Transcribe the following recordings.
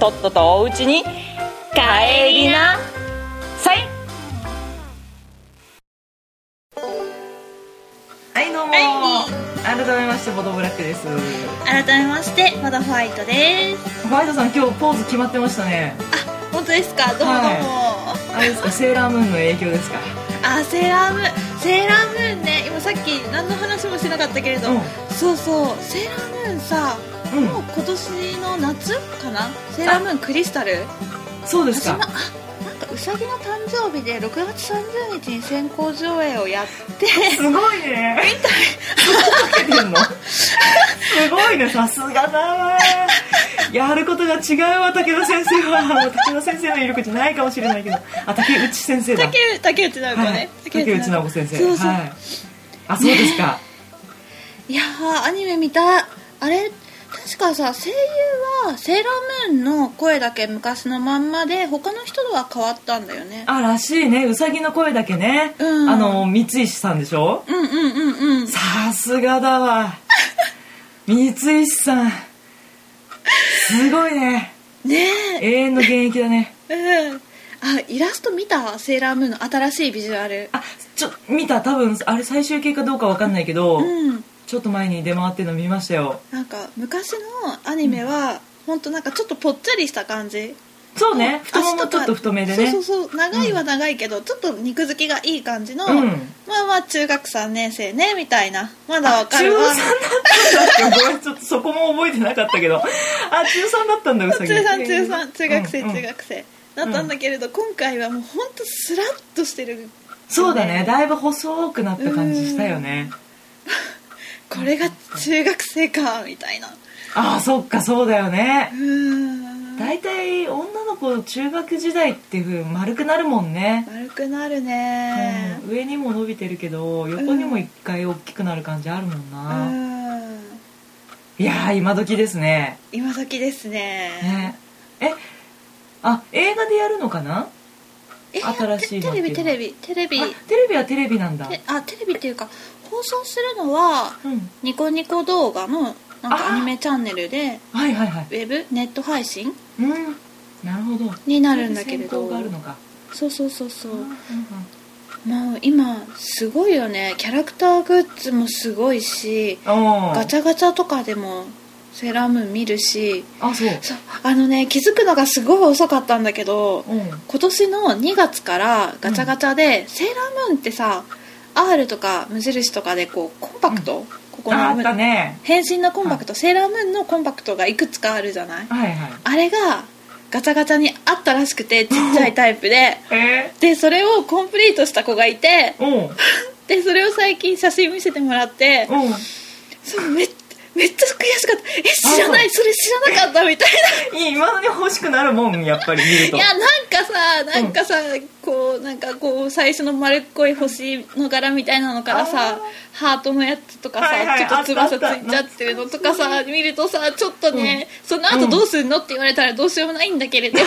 とっととおうちに帰りな。さい。はいどうも、改めましてボドブラックです。改めましてボドホワイトです。ホワイトさん今日ポーズ決まってましたね。あ本当ですか？どうもどうも、あれですかセーラームーンの影響ですか？あセーラームーン。セーラームーンね今さっき何の話もしなかったけれど、うん。そうそう。セーラームーンさ、うん。もう今年の夏かな？セーラームーンクリスタル？そうですか。あなんかうさぎの誕生日で6月30日に先行上映をやって。すごいね。見たい。すごいね。さすがだ。わやることが違うわ武田先生は。武田先生の威力じゃないかもしれないけど。あ竹内先生だ。竹竹内直子ね、はい、竹内直子先生。そうそう、はい。あそうですか、い、やーアニメ見たあれ？確かさ声優はセーラームーンの声だけ昔のまんまで他の人とは変わったんだよね。あらしいね。うさぎの声だけね、うん。あの三石さんでしょ？うんうんうんうん。さすがだわ。三石さん。すごいね。ね永遠の現役だね。えうん。あイラスト見た？セーラームーンの新しいビジュアル。あちょ見た？多分あれ最終形かどうかわかんないけど、うんちょっと前に出回ってるの見ましたよ。なんか昔のアニメは、ほん。となんかちょっとぽっちゃりした感じ。そうね。太ももちょっと太めでね。そうそうそう。長いは長いけど、ちょっと肉付きがいい感じの、うん。まあまあ中学3年生ねみたいな。まだわかる中3だわったんだっけごめんちょっとそこも覚えてなかったけど。あ中3だったんだうさぎ。中3中3中学生、うん。うん中学生だったんだけれど、今回はもうほんとスラッとしてる。そうだね。だいぶ細くなった感じしたよねこれが中学生かみたいな。ああそっかそうだよね。うーん。大体女の子中学時代っていうふうに丸くなるもんね、丸くなるね。うん。上にも伸びてるけど横にも一回大きくなる感じあるもんうな、ん。いやー今時ですね。今時ですね。ね。えあ映画でやるのかな？え新しいのテレビテレビテレビ。あテレビはテレビなんだ。てあテレビっていうか放送するのはうん。ニコニコ動画のなんあかアニメチャンネルではいはいはい。ウェブ？ネット配信？うん。なるほど。になるんだけれど。があるのか。そうそうそうそう。うんうんもう今すごいよね。キャラクターグッズもすごいしガチャガチャとかでもセーラームーン見るし。あそう。あのね気づくのがすごい遅かったんだけどうん。今年の2月からガチャガチャで、セーラームーンってさ R とか無印とかでこうコンパクト、ここのああったね。変身のコンパクト、セーラームーンのコンパクトがいくつかあるじゃない？はいはい。あれがガチャガチャにあったらしくてちっちゃいタイプで。えでそれをコンプリートした子がいて。ー、うん。でそれを最近写真見せてもらって。うん。そうめっめっちゃ悔しかった。え知らないそれ知らなかったみたいな。いいまだに欲しくなるもんやっぱり見ると。いやなんかさなんかさ、こうなんかこう最初の丸っこい星の柄みたいなのからあさハートのやつとかさ、はいはいちょっと翼ついちゃってるのとかさ見るとさちょっとね、その後どうすんのって言われたらどうしようもないんだけれど。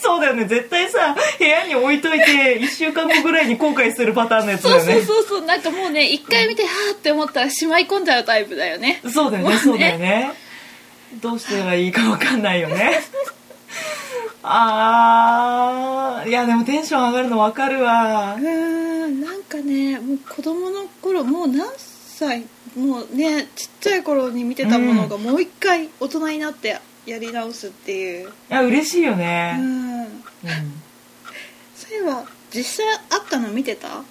そうだよね。絶対さ部屋に置いといて1週間後ぐらいに後悔するパターンのやつだそうよね。そうそうそうなんかもうね一回見てはーって思ったらしまい込んじゃうタイプだよね。そうだよねねそうだよね。どうしてはいいかわかんないよねあーいやでもテンション上がるのわかるわ。うーんなんかねもう子供の頃もう何歳もうねちっちゃい頃に見てたものがもう一回大人になってやり直すっていう。いや嬉しいようね、ん。うん。そういえば実際あったの見てた？あ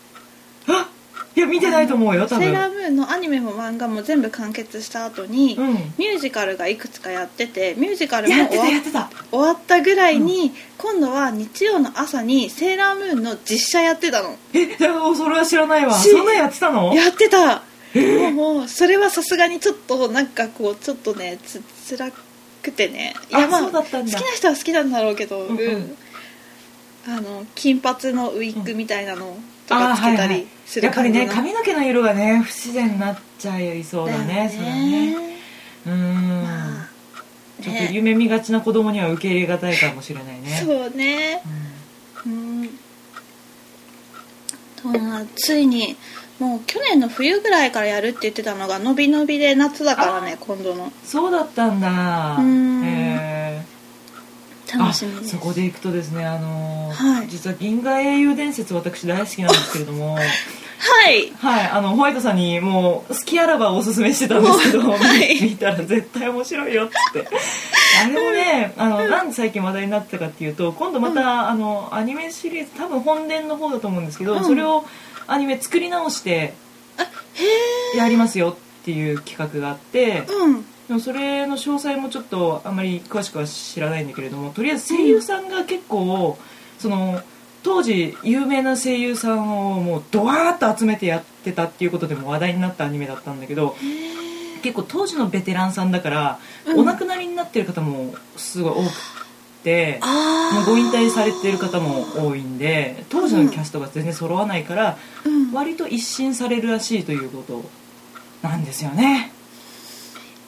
いや見てないと思うよ多分。セーラームーンのアニメも漫画も全部完結した後に、うん。ミュージカルがいくつかやっててミュージカルもやって終わたやってた。終わったぐらいに、今度は日曜の朝にセーラームーンの実写やってたの。えでもそれは知らないわ。しそんなんやってたの？やってた。もうそれはさすがにちょっとなんかこうちょっとねつ辛くてね。あまそうだったんだ。好きな人は好きなんだろうけど、うん。うんあの金髪のウィッグみたいなのとあかつけたはい。はいりするやっぱりねの髪の毛の色がね不自然になっちゃいそうだねそれはね。うーん、まあちょっとね。夢見がちな子供には受け入れがたいかもしれないね。そうね。うん。うん。ついにもう去年の冬ぐらいからやるって言ってたのが伸び伸びで夏だからね今度の。そうだったんだ。うん。へー楽しみです。あそこで行くとですねあのーはい。実は銀河英雄伝説私大好きなんですけれども。はい。はいあのホワイトさんにもう好きあらばおすすめしてたんですけど、はい。見たら絶対面白いよって。あれもねあのなんで最近話題になってたかっていうと今度また、あのアニメシリーズ多分本殿の方だと思うんですけど、うん。それをアニメ作り直してやりますよっていう企画があって、うんでもそれの詳細もちょっとあんまり詳しくは知らないんだけれどもとりあえず声優さんが結構、その当時有名な声優さんをもうドワーッと集めてやってたっていうことでも話題になったアニメだったんだけど結構当時のベテランさんだから、うん。お亡くなりになってる方もすごい多くて。もうご引退されてる方も多いんで当時のキャストが全然揃わないから、うん。割と一新されるらしいということなんですよね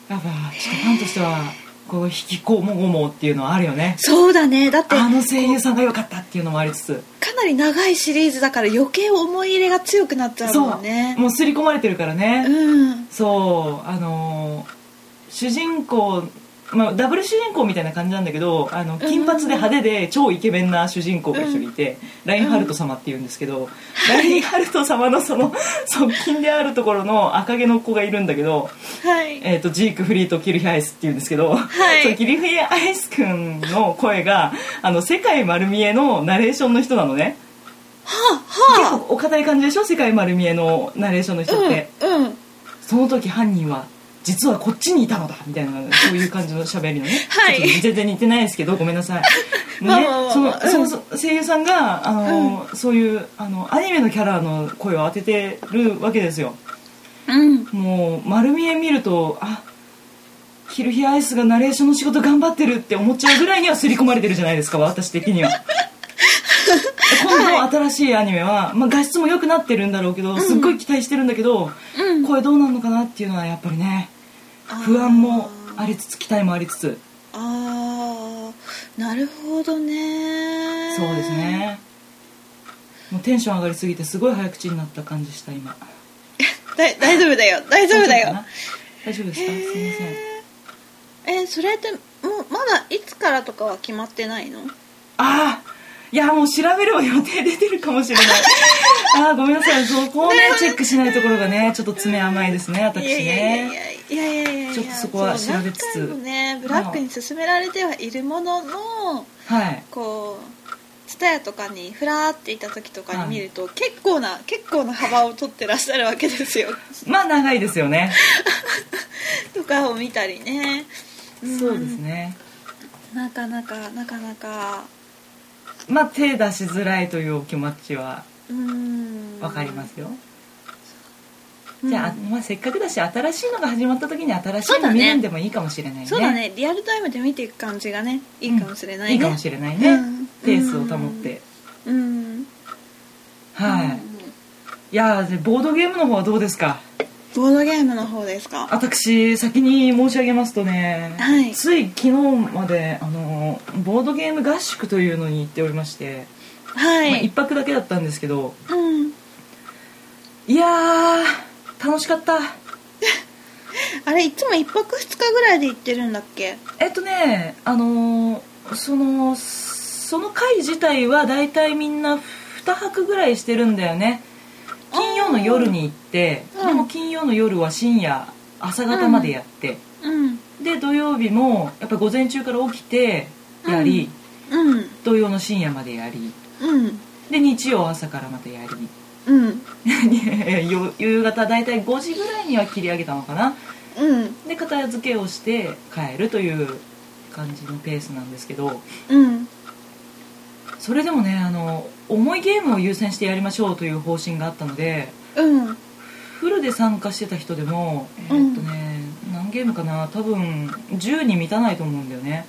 やっぱちょっとファンとしてはこう引きこもごもっていうのはあるよね。そうだね。だってあの声優さんが良かったっていうのもありつつ。かなり長いシリーズだから余計思い入れが強くなっちゃうもんね。もう刷り込まれてるからね、うん。そう。あのー主人公まあ、ダブル主人公みたいな感じなんだけどあの金髪で派手で超イケメンな主人公が一人いて、ラインハルト様っていうんですけど、ラインハルト様のその 側近であるところの赤毛の子がいるんだけど、はい。えー、とジークフリーとキルヒアイスっていうんですけど、はい。そのキルヒアイス君の声があの世界丸見えのナレーションの人なのね。は結あ。は構お堅い感じでしょ？世界丸見えのナレーションの人って、あうんうん。その時犯人は実はこっちにいたのだみたいなそういう感じの喋りのね、はい。全然似てないですけどごめんなさい、ねそまあのそのそ声優さんがあの、そういうあのアニメのキャラの声を当ててるわけですよ。うん。もう丸見え見るとあヒルヒアイスがナレーションの仕事頑張ってるって思っちゃうぐらいには刷り込まれてるじゃないですか私的には。今度の新しいアニメは、まあ、画質も良くなってるんだろうけどすっごい期待してるんだけど、うん。声どうなるのかなっていうのはやっぱりね不安もありつつ期待もありつつ。ああなるほどね。そうですね。もうテンション上がりすぎてすごい早口になった感じした今。だ大丈夫だよ。大丈夫だよ。大丈夫ですか？すいません。えそれってもうまだいつからとかは決まってないの？ああいやもう調べれば予定出てるかもしれない。ああごめんなさい。そこをねチェックしないところがねちょっと爪甘いですね私いやいやいやねいやいやいやいやちょっとそこは調べつつ。ねブラックに勧められてはいるもののはい。こうツタヤとかにふらーっていた時とかに見ると、結構な結構な幅を取ってらっしゃるわけですよ。まあ長いですよね。とかを見たりね。ん。そうですね。なかなかなかなかまあ手出しづらいというお気持ちはわかりますよ、うん。じゃあ,、まあせっかくだし新しいのが始まった時に新しいうの見るんでもいいかもしれないね。そうだね。リアルタイムで見ていく感じがねいいかもしれないね、いいかもしれないね、うん。ペースを保って、うん。はい、いやボードゲームの方はどうですか？ボードゲームの方ですか？私先に申し上げますとね、はい。つい昨日まであのボードゲーム合宿というのに行っておりまして、はい、まあ、1泊だけだったんですけどうん。いやー楽しかった。あれいつも1泊2日ぐらいで行ってるんだっけ？えっとねあのそのその回自体は大体みんな2泊ぐらいしてるんだよね金曜の夜に行って、うん。でも金曜の夜は深夜朝方までやって、うん。で土曜日もやっぱ午前中から起きてやり、うん。土曜の深夜までやり。うん。で日曜朝からまたやり。うん。よ夕方大体5時ぐらいには切り上げたのかな。うん。で片付けをして帰るという感じのペースなんですけど。うんそれでもねあの重いゲームを優先してやりましょうという方針があったのでうん。フルで参加してた人でもえーっとね、何ゲームかな多分10に満たないと思うんだよね。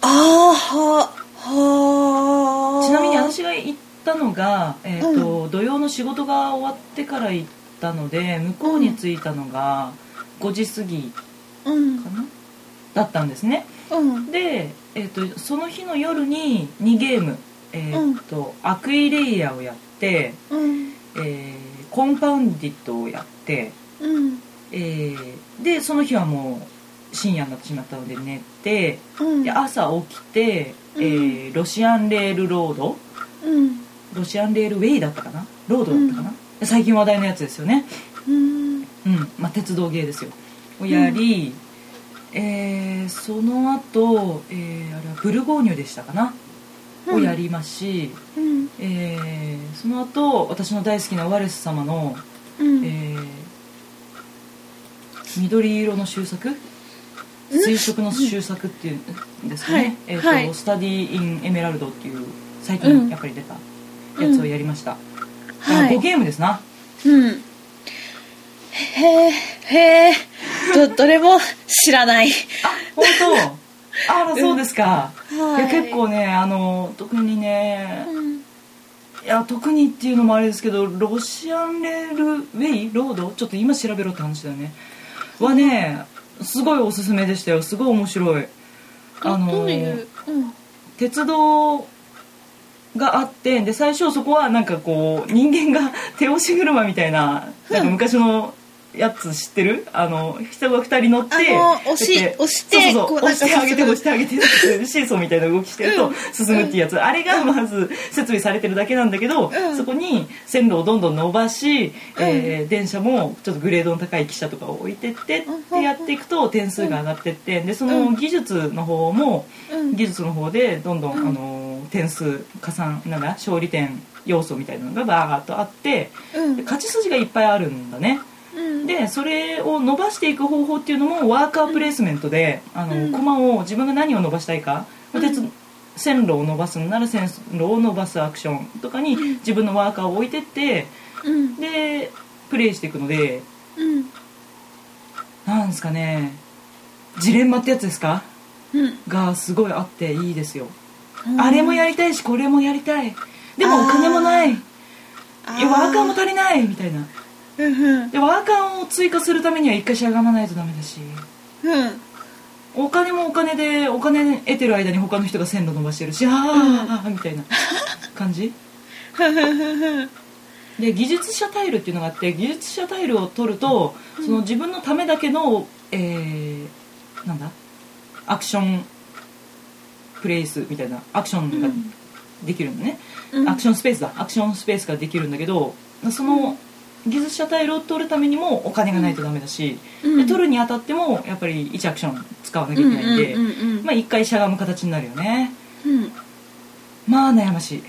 ああははあちなみに私が行ったのが、えーと土曜の仕事が終わってから行ったので向こうに着いたのが5時過ぎうん。かなだったんですねうん。で、えー、とその日の夜に2ゲーム、えーとアクイレイヤーをやって、うん。えーコンパウンディットをやって、うん。えーでその日はもう深夜になってしまったので寝てうん。で朝起きて、えーロシアンレールロード？うん。ロシアンレールウェイだったかな？ロードだったかな、で最近話題のやつですよね。うん。うん。まあ鉄道芸ですよ。をやり、えーその後、えーあれはブルゴーニュでしたかな、をやりますし、うん。えーその後私の大好きなワレス様の、うん。えー緑色の終作？水色の終作っていうんですかね、はい。えーとはい。スタディ・イン・エメラルドっていう最うん。近やっぱり出たやつをやりました、はい。5ゲームですな。うん。へえへえどどれも知らない。本当？あらそうですか、はい。いや結構ねあの特にねうん。いや特にっていうのもあれですけどロシアンレールウェイ？ロード？ちょっと今調べろって話だよね。はねすごいおすすめでしたよ。すごい面白い。あのうん。鉄道があってで最初そこはなんかこう人間が手押し車みたいななんか昔のやつ知ってる？あの人が2人乗ってあの押し押してそうそう押してあげて押してあげてシーソーみたいな動きしてると進むっていうやつ、あれがまず設備されてるだけなんだけど、うん。そこに線路をどんどん伸ばし、えー電車もちょっとグレードの高い汽車とかを置いてってってやっていくと点数が上がってってでその技術の方も、うん。技術の方でどんどん、うん。あの点数加算なんだ勝利点要素みたいなのがバーッとあって勝ち筋がいっぱいあるんだね。うんでそれを伸ばしていく方法っていうのもワーカープレイスメントで、あのうん駒を自分が何を伸ばしたいか、うん。鉄線路を伸ばすのなら線路を伸ばすアクションとかに自分のワーカーを置いてってうん。でプレイしていくのでうん。なんですかねジレンマってやつですか？うん。がすごいあっていいですよ。うん。あれもやりたいしこれもやりたい。でもお金もない。いあやワーカーも足りないみたいなでワーカーを追加するためには一回しゃがまないとダメだし。うん。お金もお金でお金得てる間に他の人が線路伸ばしてるしああみたいな感じ。で技術者タイルっていうのがあって技術者タイルを取るとその自分のためだけの、えーなんだ？アクションプレイスみたいなアクションができるのね、うん。アクションスペースだ。アクションスペースができるんだけどその技術者タイルを取るためにもお金がないとダメだし、うん。で取るにあたってもやっぱり1アクション使わなきゃいけないんで、うんうんうんうん。まあ1回しゃがむ形になるよね。うん。まあ悩ましい。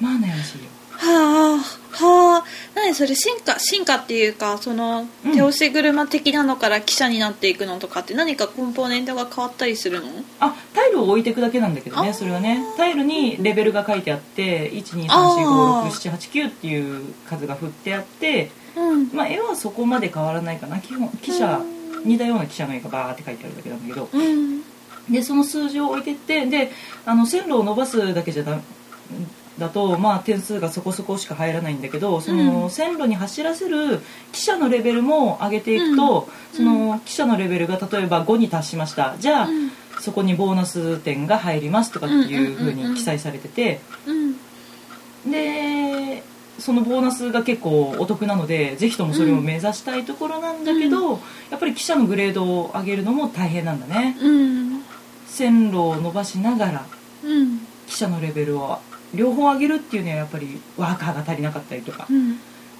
まあ悩ましいよ。はあはあ何それ進化進化っていうかそのうん。手押し車的なのから汽車になっていくのとかって何かコンポーネントが変わったりするの？あタイルを置いていくだけなんだけどねそれはね。タイルにレベルが書いてあってあー123456789っていう数が振ってあってうんまあ絵はそこまで変わらないかな基本汽車似たような汽車の絵がバーって書いてあるだけなんだけどうんでその数字を置いてってであの線路を伸ばすだけじゃだだとまあ点数がそこそこしか入らないんだけどその、うん線路に走らせる汽車のレベルも上げていくと、うん。その汽車のレベルが例えば5に達しました。じゃあ、うん。そこにボーナス点が入りますとかっていうふうに記載されてて。うん。でそのボーナスが結構お得なのでぜひともそれを目指したいところなんだけど、やっぱり汽車のグレードを上げるのも大変なんだね。うん。線路を伸ばしながらうん。汽車のレベルを両方上げるっていうのはやっぱりワーカーが足りなかったりとか、うん。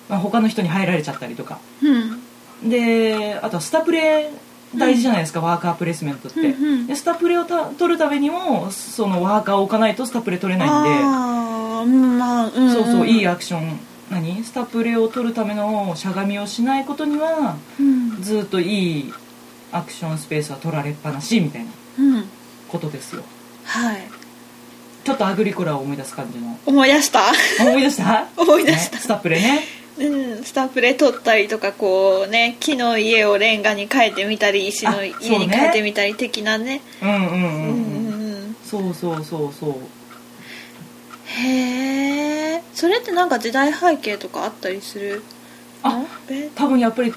まあ、他の人に入られちゃったりとか。うん。であとはスタプレ大事じゃないですか、ワーカープレイスメントって、うんうん。でスタプレをた取るためにもそのワーカーを置かないとスタプレ取れないんで。ああうんまあうんそうそういいやアクション。何？スタプレを取るためのしゃがみをしないことにはうん。ずっといいアクションスペースは取られっぱなしみたいなうん。ことですよ。はいちょっとアグリコラを思い出す感じの。思い出した？思い出した？思い出した。ね。スタプレね。うん、スタンプで撮ったりとかこうね木の家をレンガに変えてみたり石のあ家に変えてみたり的なね。ううんうんうん。ん、うん、うんうん。そうそうそうそう。へえそれってなんか時代背景とかあったりする？あ多分やっぱり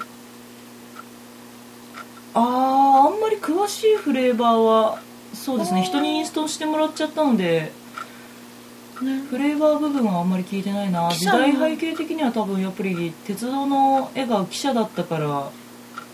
あーあんまり詳しいフレーバーはそうですね。人にインストしてもらっちゃったのでねフレーバー部分はあんまり聞いてないな。時代背景的には多分やっぱり鉄道の絵が記者だったからあ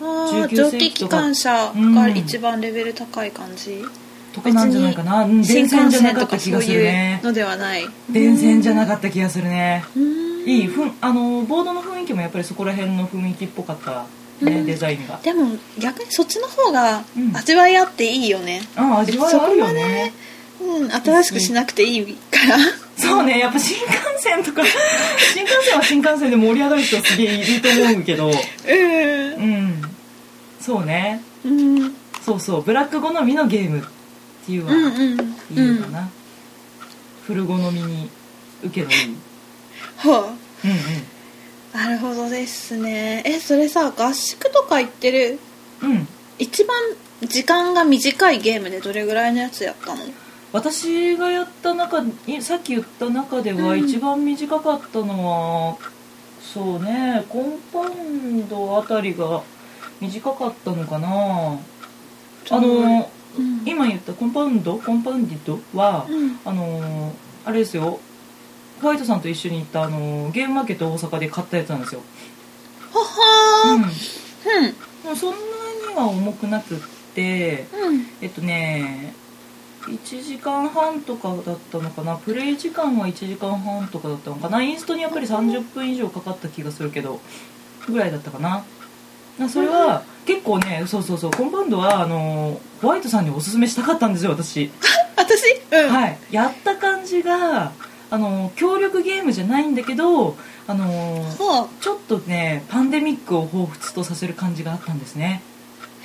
ー19蒸気機世紀とか。関車が一番レベル高い感じ、とかなんじゃないかな。電線じゃなかった気がするね。うのではない。電線じゃなかった気がするね。うん。いいふんあのボードの雰囲気もやっぱりそこら辺の雰囲気っぽかったね、うん。デザインが。でも逆にそっちの方がうん。味わいあっていいよね、あ味わいあるよね。うん、新しくしなくていいから。そうねやっぱ新幹線とか 新幹線は新幹線で盛り上がる人すげえいると思うけど。うん。うん。そうね。うん。そうそう。ブラック好みのゲームっていうのはうんうんいいのかな、フル好みに受けのいい。ほう。うんうんなるほどですね。えそれさ合宿とか行ってる？うん。一番時間が短いゲームでどれぐらいのやつやったの？私がやった中にさっき言った中ではうん。一番短かったのは、そうねコンパウンドあたりが短かったのかな。あのうん。今言ったコンパウンド？コンパウンディッドは、うん。あのあれですよホワイトさんと一緒に行ったあのゲームマーケット大阪で買ったやつなんですよ、ははうん、ーうん。でもそんなには重くなくってうん。えっとね1時間半とかだったのかな。プレイ時間は1時間半とかだったのかな。インストにやっぱり30分以上かかった気がするけどぐらいだったかな。なそれは結構ねそうそうそう。コンパウンドはあのホワイトさんにおすすめしたかったんですよ私。私？うん。はい。やった感じがあの協力ゲームじゃないんだけどあのはちょっとねパンデミックを彷彿とさせる感じがあったんですね。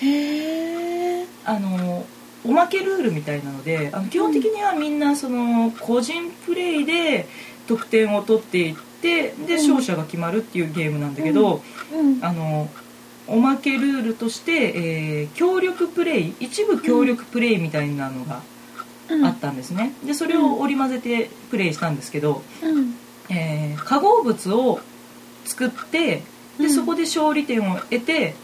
あへえあのおまけルールみたいなのであの基本的にはみんなその個人プレイで得点を取っていってでうん。勝者が決まるっていうゲームなんだけど、うん。あのおまけルールとして、えー協力プレイ一部協力プレイみたいなのがうんあったんですね。でそれを織り交ぜてプレイしたんですけど、うん。えー化合物を作ってうん。でそこで勝利点を得て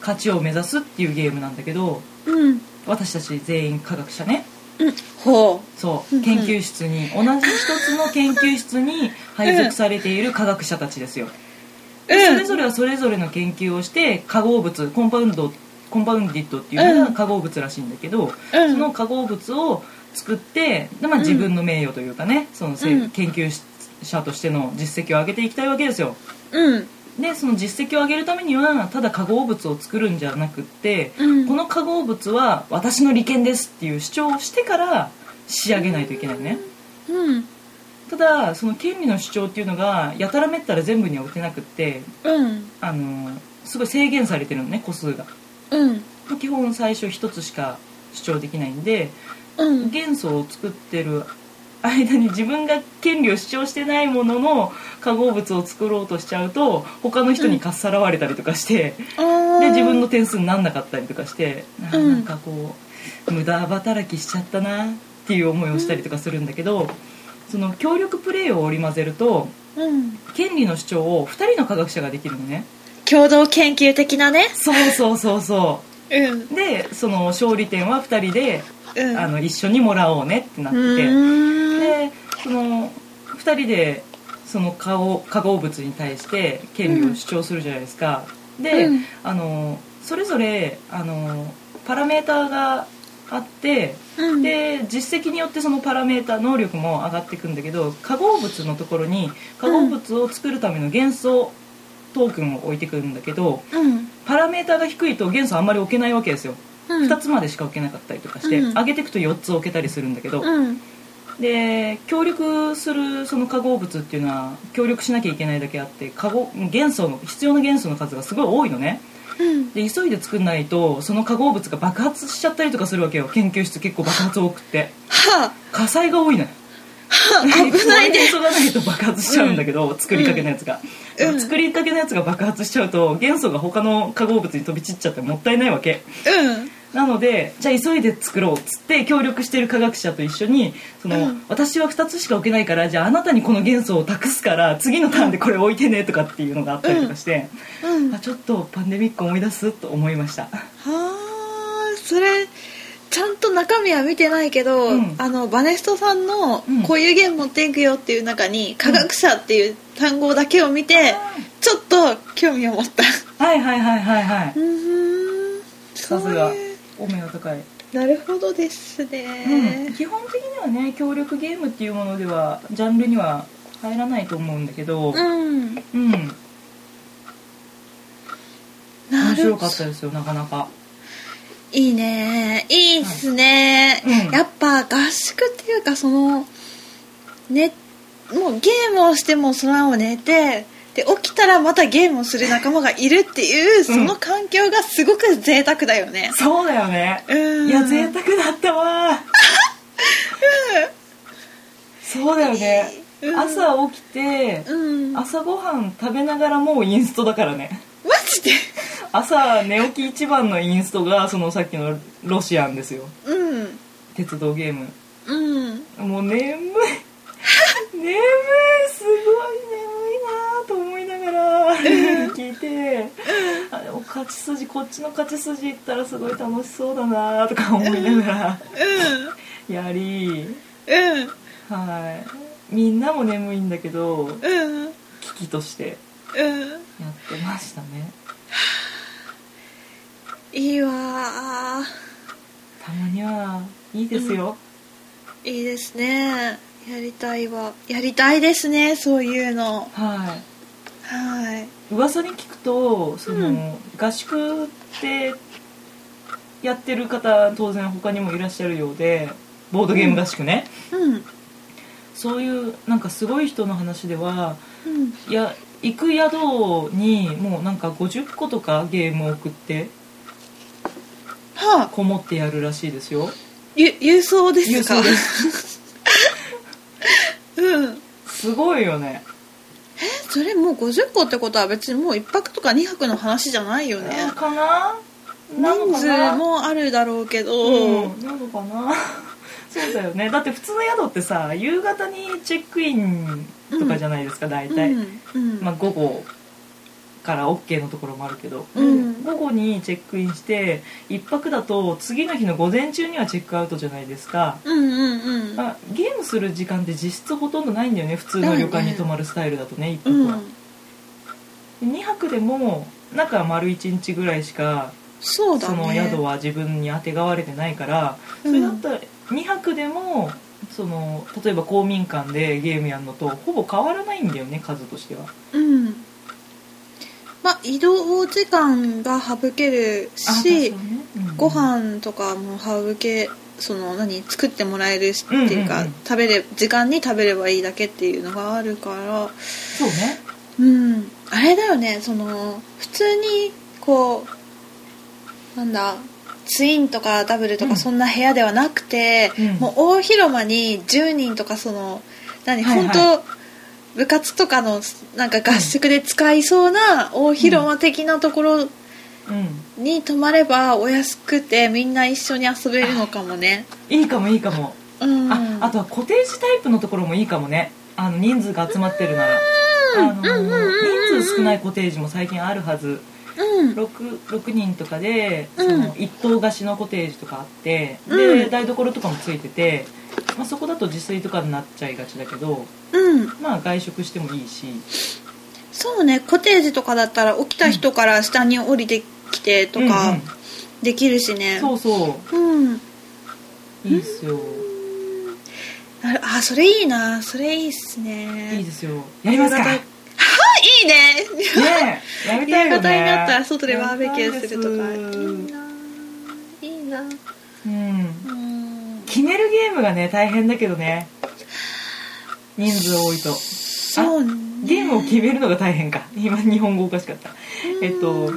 勝ちを目指すっていうゲームなんだけどうん。私たち全員科学者ね。うん。ほそう。うん研究室に同じ一つの研究室に配属されている科学者たちですよ、うでそうんれぞれはそれぞれの研究をして化合物コンパウンドコンパウンディッドっていうのうん。が化合物らしいんだけど、うん。その化合物を作ってで、まあ、うん。自分の名誉というかねその研究者としての実績を上げていきたいわけですよ。うん。でその実績を上げるためにはただ化合物を作るんじゃなくって、うん。この化合物は私の利権ですっていう主張をしてから仕上げないといけないね。うん。ただその権利の主張っていうのがやたらめったら全部には打てなくってうん。あのすごい制限されてるのね個数が。うん基本最初一つしか主張できないんでうん。元素を作ってる間に自分が権利を主張してないものの化合物を作ろうとしちゃうと他の人にかっさらわれたりとかして、で自分の点数になんなかったりとかして、あうん。なんかこう無駄働きしちゃったなっていう思いをしたりとかするんだけど、その協力プレイを織り交ぜるとうん。権利の主張を2人の科学者ができるのね共同研究的なね。そうそうそうそう。ん。うでその勝利点は2人で、うん。あの一緒にもらおうねってなってでその2人でその化合化合物に対して権利を主張するじゃないですか、で、うん。あのそれぞれあのパラメーターがあってうん。で実績によってそのパラメータ能力も上がっていくんだけど化合物のところに化合物を作るための元素トークンを置いてくるんだけどうん。パラメータが低いと元素あんまり置けないわけですよ、うん。2つまでしか置けなかったりとかして、うん。上げていくと4つ置けたりするんだけど、うんで協力するその化合物っていうのは協力しなきゃいけないだけあって化合元素の必要な元素の数がすごい多いのね。うん。で急いで作んないとその化合物が爆発しちゃったりとかするわけよ。研究室結構爆発多くって。は火災が多いのよ 危ないね。そがないと爆発しちゃうんだけど、作りかけのやつが、うん。作りかけのやつが爆発しちゃうと元素が他の化合物に飛び散っちゃってもったいないわけ。うん。なのでじゃあ急いで作ろうっつって協力してる科学者と一緒にその、うん。私は2つしか置けないからじゃああなたにこの元素を託すから次のターンでこれ置いてねとかっていうのがあったりとかして、うん。あちょっとパンデミック思い出すと思いました。はあそれちゃんと中身は見てないけど、うん。あのバネストさんのうん「こういうゲーム持っていくよ」っていう中に「科学者」っていう単語だけを見て、ちょっと興味を持った。はいはいはいはいはい。うん。さすが。お目が高い、なるほどですうん。ね、基本的にはね協力ゲームっていうものではジャンルには入らないと思うんだけど。うん、うん。面白かったですよなかなかいいね。いいっすね、うん。やっぱ合宿っていうかそのねもうゲームをしてもそのまま寝てで起きたらまたゲームをする仲間がいるっていうその環境がすごく贅沢だよね。そうだよね。うん。いや贅沢だったわ。そうだよね。うん。朝起きて朝ごはん食べながらもうインストだからねジで？朝寝起き一番のインストがそのさっきのロシアンですよ。うん。鉄道ゲーム。うん。もう眠い。眠い。すごい眠いなと思いながら聞いて。あでも勝ち筋こっちの勝ち筋いったらすごい楽しそうだなとか思いながら。やりうん。うん。はい。みんなも眠いんだけどうん。危機として。うんやってましたね。いいわー。たまにはいいですよ、いいですね。やりたいわ。やりたいですねそういうの。はい。はい。噂に聞くとその、うん。合宿ってやってる方当然他にもいらっしゃるようでボードゲーム合宿ね、うん。そういうなんかすごい人の話ではうん。いや行く宿にもうなんか50個とかゲームを送ってはあ。こもってやるらしいですよ。ゆ郵送ですか？郵送です。うん。すごいよね。えそれもう50個ってことは別にもう1泊とか2泊の話じゃないよね。かな？人数もあるだろうけど、うん、なのかな？そうだよね。だって普通の宿ってさ夕方にチェックインとかじゃないですか、大体、うん。うん。まあ、午後から OK のところもあるけど、うん。午後にチェックインして1泊だと次の日の午前中にはチェックアウトじゃないですか、うんうんうん。まあ、ゲームする時間って実質ほとんどないんだよね普通の旅館に泊まるスタイルだとね1うん。泊は、2泊でも中丸1日ぐらいしかそうだね。その宿は自分にあてがわれてないからそれだったら2泊でもその例えば公民館でゲームやるのとほぼ変わらないんだよね数としては。うん。まあ移動時間が省けるし、あね。うん。ご飯とかも省けその何作ってもらえるしっていうか、うんうんうん。食べれ時間に食べればいいだけっていうのがあるから。そうね。うん。あれだよねその普通にこうなんだツインとかダブルとうん。かそんな部屋ではなくて、うん。もう大広間に10人とかその何、はいはい。本当部活とかのなんか合宿で使いそうな大広間的なところうん。に泊まればお安くてみんな一緒に遊べるのかもね。いいかもいいかも、うん、ああとはコテージタイプのところもいいかもね。あの人数が集まってるなら。あのうんうんうんうん。人数少ないコテージも最近あるはずうん、6, 6人とかでうん。その一棟貸しのコテージとかあって、うでん。台所とかもついてて、まあ、そこだと自炊とかになっちゃいがちだけどうん、まあ外食してもいいし。そうね。コテージとかだったら起きた人から下に降りてきてとうんかうん。できるしね、そうそう。うん。いいっすよ。あそれいいな。それいいっすね。いいですよ。やりますかいいいね。えやりたいよね。夕方になったら外でバーベキューするとか。いいな。いいな。うん。うん決めるゲームがね大変だけどね。人数多いと。そうね。ゲームを決めるのが大変か。今日本語おかしかった。えっと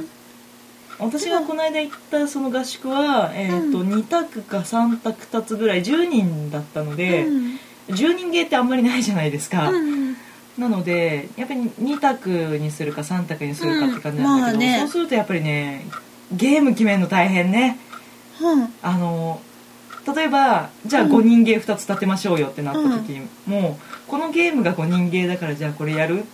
私がこの間行ったその合宿は、えっとう2択か3択2つぐらい10人だったので、うん。10人ゲーってあんまりないじゃないですか、うんなのでやっぱり2択にするか3択にするかって感じなんだけど、うんまあね。そうするとやっぱりねゲーム決めるの大変ね。うん。あの例えばじゃあ5人ゲー2つ立てましょうよってなった時に、もうこのゲームが5人ゲーだからじゃあこれやる？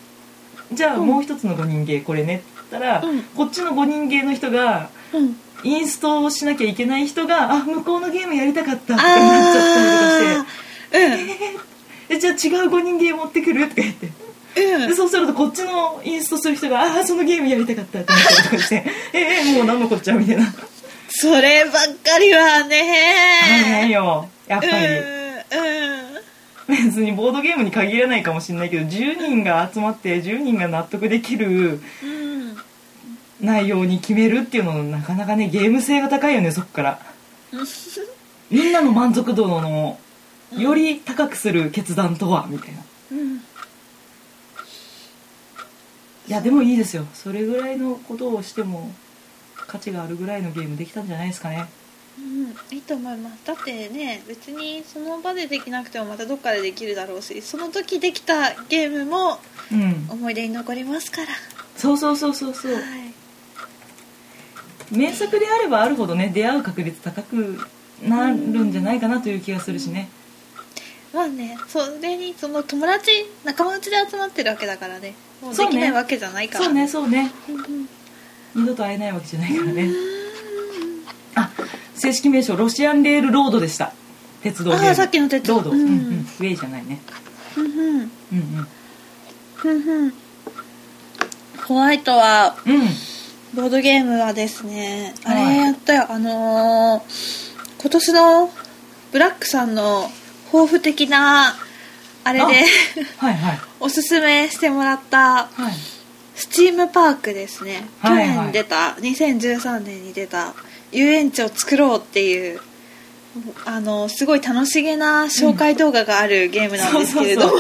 じゃあうん。もう一つの5人ゲーこれねって言ったら、うん。こっちの5人ゲーの人がうん。インストをしなきゃいけない人があ向こうのゲームやりたかったとかなっちゃったりとかしてあえじゃあ違う5人ゲー持ってくる？とか言って。でそうするとこっちのインストする人がああそのゲームやりたかったってなったりとかして。ええもう何のこっちゃみたいな。そればっかりは大変ねよ。やっぱり。うん別にボードゲームに限らないかもしれないけど10人が集まって10人が納得できるうん。内容に決めるっていうのなかなかねゲーム性が高いよねそっから。みんなの満足度のより高くする決断とは？みたいな。うん。いやでもいいですよ。それぐらいのことをしても価値があるぐらいのゲームできたんじゃないですかね。うん。いいと思います。だってね別にその場でできなくてもまたどっかでできるだろうしその時できたゲームもうん。思い出に残りますから。そうそうそうそうそう。はい。名作であればあるほどね出会う確率高くなるんじゃないかなという気がするしねまあねそれにその友達仲間内で集まってるわけだからね。もうそうねできないわけじゃないから。そうねそうね。う二度と会えないわけじゃないからね。あ正式名称ロシアンレールロードでした。鉄道あーさっきの鉄道。ロード、うんうん。うん、ウェイじゃないね。ふんふん。うんうん。ふんホワイトはうん。ボードゲームはですねあはい。れやったよ、あのー今年のブラックさんの抱負的なあれであはいはい。おすすめしてもらったはい。スチームパークですね、はいはい。去年出た2013年に出た遊園地を作ろうっていうあのすごい楽しげな紹介動画があるゲームなんですけれども、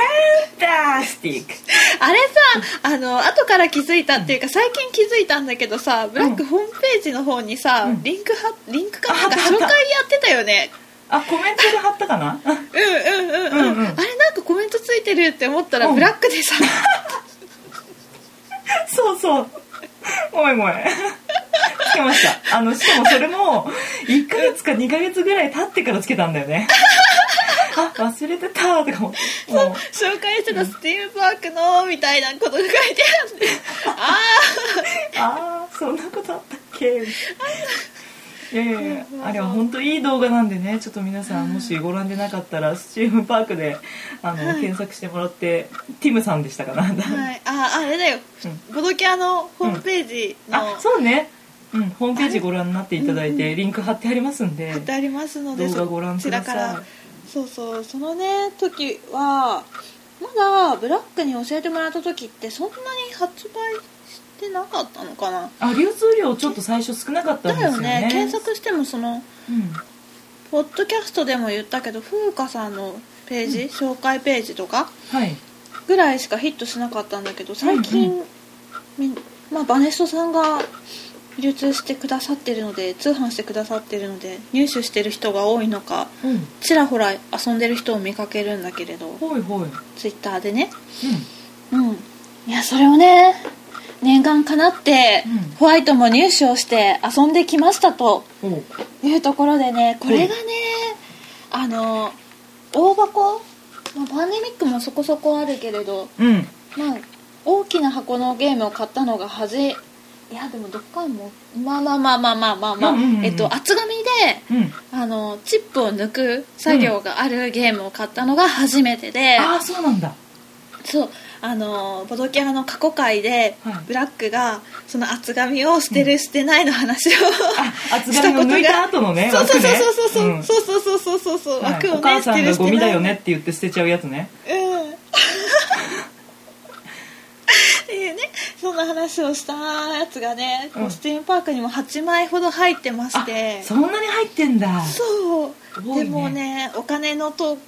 ァンタスティックあれさあの後から気づいたっていうか最近気づいたんだけどさブラックホームページの方にさ、うん。リンクはリンクかなんか紹介やってたよね。あコメントで貼ったかな？うんうんうんうん、うんうん。あれなんかコメントついてるって思ったら、うん。ブラックでさ。そうそう。ごめんごめん。つけました。あのしかもそれも1ヶ月か2ヶ月ぐらい経ってからつけたんだよねあ 忘れてたとか思ってもう紹介してたスティームパークのみたいなことが書いてあって。あああそんなことあったっけ？いやいやい。やあれは本当いい動画なんでね。ちょっと皆さんもしご覧でなかったらスチームパークであの、はい。検索してもらってティムさんでしたかな、あ、はい、ああれだよ、ボドキャのホームページの、あそうね、うん、ホームページご覧になっていただいてリンク貼ってありますんで貼ってありますので動画ご覧くださいそうそうそのね時はまだブラックに教えてもらった時ってそんなに発売してなかったのかな。あ流通量ちょっと最初少なかったんだよですよね。ね。検索してもそのうん。ポッドキャストでも言ったけど風花さんのページ、紹介ページとかはい。ぐらいしかヒットしなかったんだけど最近、うん。みまあ、バネストさんが流通してくださってるので通販してくださってるので入手してる人が多いのかうん。ちらほら遊んでる人を見かけるんだけれどほいほい。ツイッターでね。ううん。いやそれをね念願かなって、うん。ホワイトも入手をして遊んできましたというところでねこれがね、あの大箱、まあ、パンデミックもそこそこあるけれどうん。まあ大きな箱のゲームを買ったのがはじいやでもどっかもまあまあまあまあまあまあまあ、うんうんうんうん。えっと厚紙でうん。あのチップを抜く作業があるゲームを買ったのが初めてで、ああそうなんだ。そう。あのボドキャラの過去回で、はい。ブラックがその厚紙を捨てる、捨てないの話をあ厚紙を抜いた後のねそうそうそうそうそう、うん。そうそうそうそうそう。そう、はい。枠をねお母さんがゴミだよね捨って言って捨てちゃうやつね。うんっていうねそんな話をしたやつがね、うん。コスティームパークにも8枚ほど入ってまあして。そんなに入ってんだ。そう。ね。でもねお金のと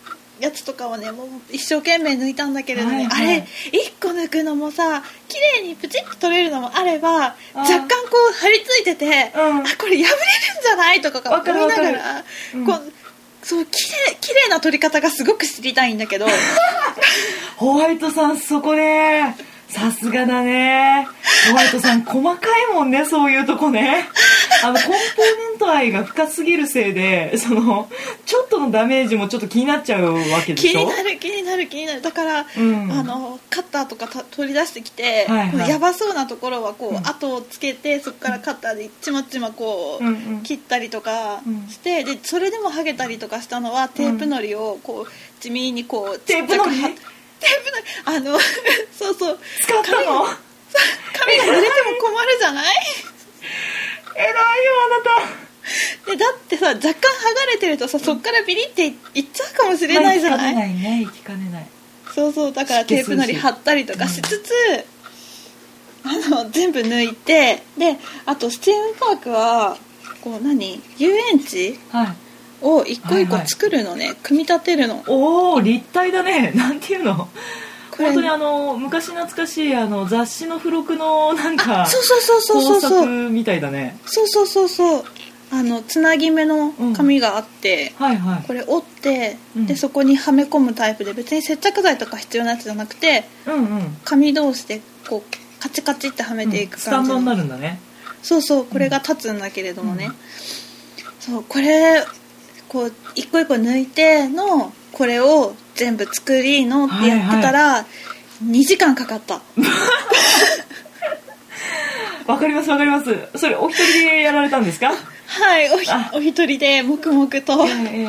やつとかをねもう一生懸命抜いたんだけれどね、はいはい。あれ1個抜くのもさ綺麗にプチッと取れるのもあればー。若干こう張り付いてて、うん。あこれ破れるんじゃないとかわかる思いながらるうん。こうそう綺麗綺麗な撮り方がすごく知りたいんだけど。ホワイトさんそこねさすがだね。ホワイトさん細かいもんねそういうとこね。あのコンポーネント愛が深すぎるせいでそのちょっとのダメージもちょっと気になっちゃうわけでしょ？気になる気になる気になる。だから、うん。あのカッターとかた取り出してきて、はいはい。やばそうなところはこう、うん。後をつけてそこからカッターでちまちまこう、うんうん。切ったりとかうん。して、でそれでも剥げたりとかしたのはテープのりをこう地味にこうテープのり？あの そうそう。使ったの？髪が濡れても困るじゃない？偉いよあなた。でだってさ若干剥がれてるとさそっからビリっていっちゃうかもしれないじゃない、まあ行きかねないね行きかねない。そうそう。だからテープのり貼ったりとかしつつ、あの全部抜いてであとスチームパークはこう何？遊園地？はいを一個一個はいはい。作るのね、組み立てるの。おお立体だね。なんていうの？これ。本当にあの昔懐かしいあの雑誌の付録のなんかそうそうそうそうそう工そう。作みたいだね。そうそうそうそう。あのつなぎ目の紙があって、はいはい。これ折って、うん。でそこにはめ込むタイプで別に接着剤とか必要なやつじゃなくてうんうん。紙同士でこうカチカチってはめていくスタンドになるんだね。そうそうこれが立つんだけれどもね、そうこれこう一個一個抜いてのこれを全部作りのってやってたら、2時間かかった。わかりますわかります。それお一人でやられたんですか？はいおお一人で黙々と、ええええ。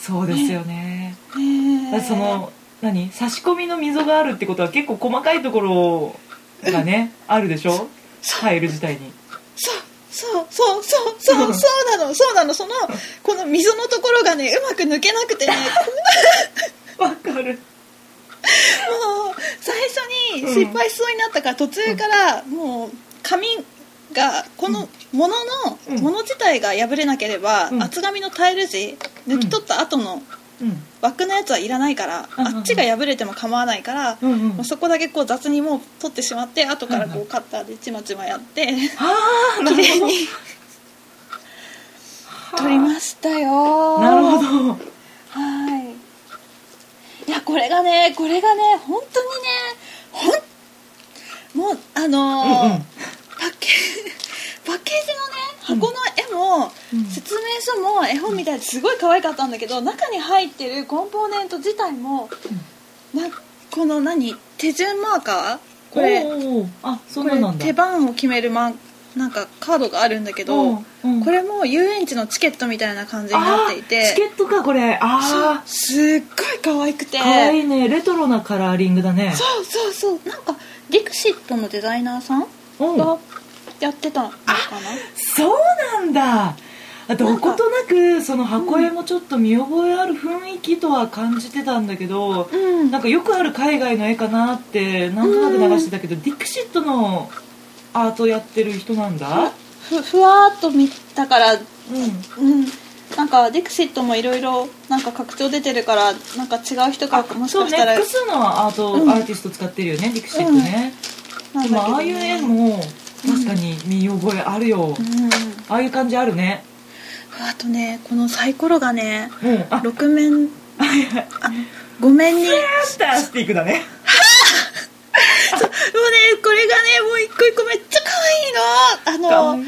そうですよね。ね。だってその何？差し込みの溝があるってことは結構細かいところがねあるでしょ？タイル自体に。そうそうそうそうそう そうなのそうなの。そのこの溝のところがねうまく抜けなくてね。わかる。もう最初に失敗しそうになったから途中からもう紙がこのものうん。のもの自体が破れなければうん。厚紙のタイル地抜き取った後のうん枠のやつはいらないからうんうんうん。あっちが破れても構わないからうんうん。もうそこだけこう雑にもう取ってしまって後からこうカッターでちまちまやってああ なるほど。綺麗に取りましたよ。なるほど。はい。いやこれがねこれがね本当にねほんもうあのーうんうん。パッケージパッケージのね箱の絵も、うん説明書も絵本みたいですごい可愛かったんだけど中に入ってるコンポーネント自体も、なこの何手順マーカー？これあそ手番を決めるマなんかカードがあるんだけど、うんうん。これも遊園地のチケットみたいな感じになっていて。チケットかこれ。あすっごい可愛くて。あかわいいねレトロなカラーリングだね。そうそうそう。なんかディクシットのデザイナーさんがやってたの？かなそうなんだ。どことなくその箱絵もちょっと見覚えある雰囲気とは感じてたんだけど、うん。なんかよくある海外の絵かなってなんとなく流してたけど、ディクシットのアートやってる人なんだ？ふふわーっと見たからうん。うん。なんかディクシットもいろいろなんか拡張出てるからなんか違う人がもしそうねかしたら。複数のアート、うん。アーティスト使ってるよねディクシットね、でもああいう絵も確かに見覚えあるよ、うん。ああいう感じあるね。あとねこのサイコロがねうん。あ。6面はいはい。あの5面にスタースティックだね。そうもうねこれがねもう一個一個めっちゃ可愛いの。あの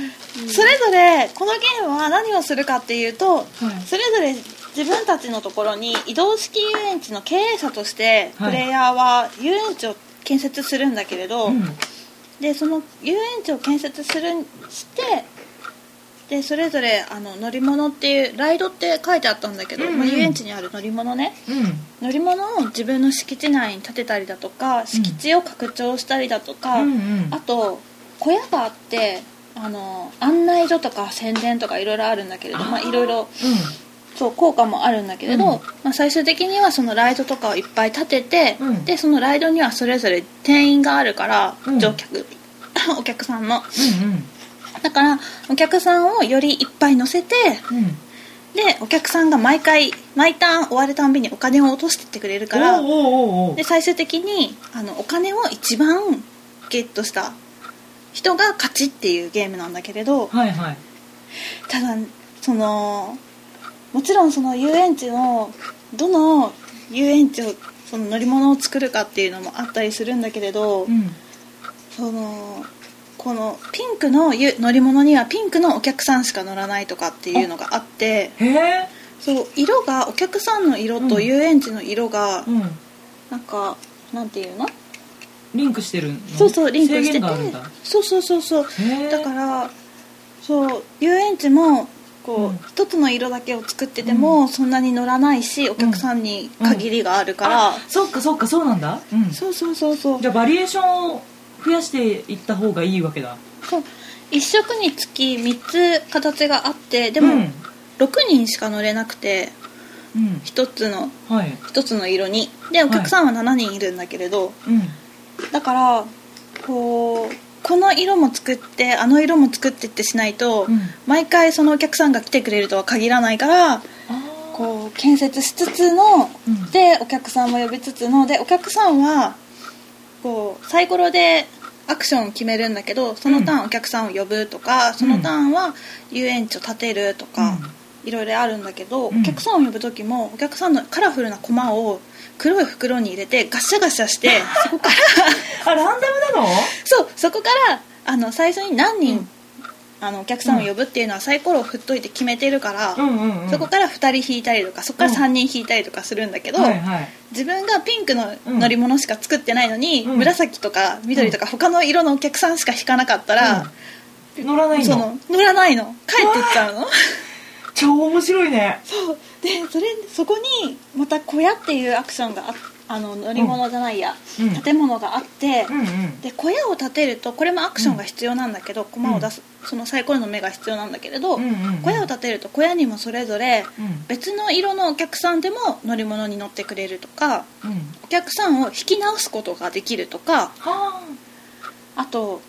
それぞれこのゲームは何をするかっていうと、はい。それぞれ自分たちのところに移動式遊園地の経営者としてはい。プレイヤーは遊園地を建設するんだけれど、うんでその遊園地を建設するしてでそれぞれあの乗り物っていうライドって書いてあったんだけど、うんうん。まあ遊園地にある乗り物ね。うん。乗り物を自分の敷地内に建てたりだとか敷地を拡張したりだとか、うんうん。あと小屋があってあの案内所とか宣伝とかいろいろあるんだけれどまあいろいろそう効果もあるんだけれど、うん。まあ、最終的にはそのライドとかをいっぱい立てて、うん。でそのライドにはそれぞれ定員があるから、うん。乗客 お客さんの。うんうん。だからお客さんをよりいっぱい乗せてうん。でお客さんが毎回毎ターン終わるたんびにお金を落としてってくれるからで最終的にあのお金を一番ゲットした人が勝ちっていうゲームなんだけれどはいはい。ただそのもちろんその遊園地のどの遊園地をその乗り物を作るかっていうのもあったりするんだけれど、うん。そのこのピンクのゆ乗り物にはピンクのお客さんしか乗らないとかっていうのがあってそう色がお客さんの色とうん。遊園地の色がうん。なんかなんていうの？リンクしてるの？そうそうリンクしてて。そうそうそうそう。だからそう遊園地もこう、うん。一つの色だけを作ってても、そんなに乗らないしお客さんに限りがあるから、あそっかそっかそうなんだ、うん、そうそうそうそう。じゃあバリエーションを増やしていった方がいいわけだ。そう。一色につき3つ形があってでも、うん。6人しか乗れなくてうん。1つのはい。一つの色に。でお客さんは7人いるんだけれど、うん。だからこうこの色も作ってあの色も作ってってしないと、うん。毎回そのお客さんが来てくれるとは限らないからこう建設しつつの、うん。でお客さんも呼びつつのでお客さんはこうサイコロでアクションを決めるんだけどそのターンお客さんを呼ぶとか、そのターンは遊園地を建てるとか、いろいろあるんだけど、うん。お客さんを呼ぶ時もお客さんのカラフルなコマを黒い袋に入れてガシャガシャしてそこから？あランダムなの？そうそこからあの最初に何人、うん。あのお客さんを呼ぶっていうのはサイコロを振っといて決めてるから、うんうんうん。そこから2人引いたりとかそこからうん。3人引いたりとかするんだけど、はいはい。自分がピンクのうん乗り物しか作ってないのに、うん。紫とか緑とか他の色のお客さんしか引かなかったら、乗らないの？その乗らないの。帰ってっちゃうの超面白いね。そう。でそれそこにまた小屋っていうアクションがああの乗り物じゃないや、うん。建物があって、うんうん。で小屋を建てるとこれもアクションが必要なんだけど、駒を出すそのサイコロの目が必要なんだけれど、うんうんうん。小屋を建てると小屋にもそれぞれうん。別の色のお客さんでも乗り物に乗ってくれるとかうん。お客さんを引き直すことができるとかはあと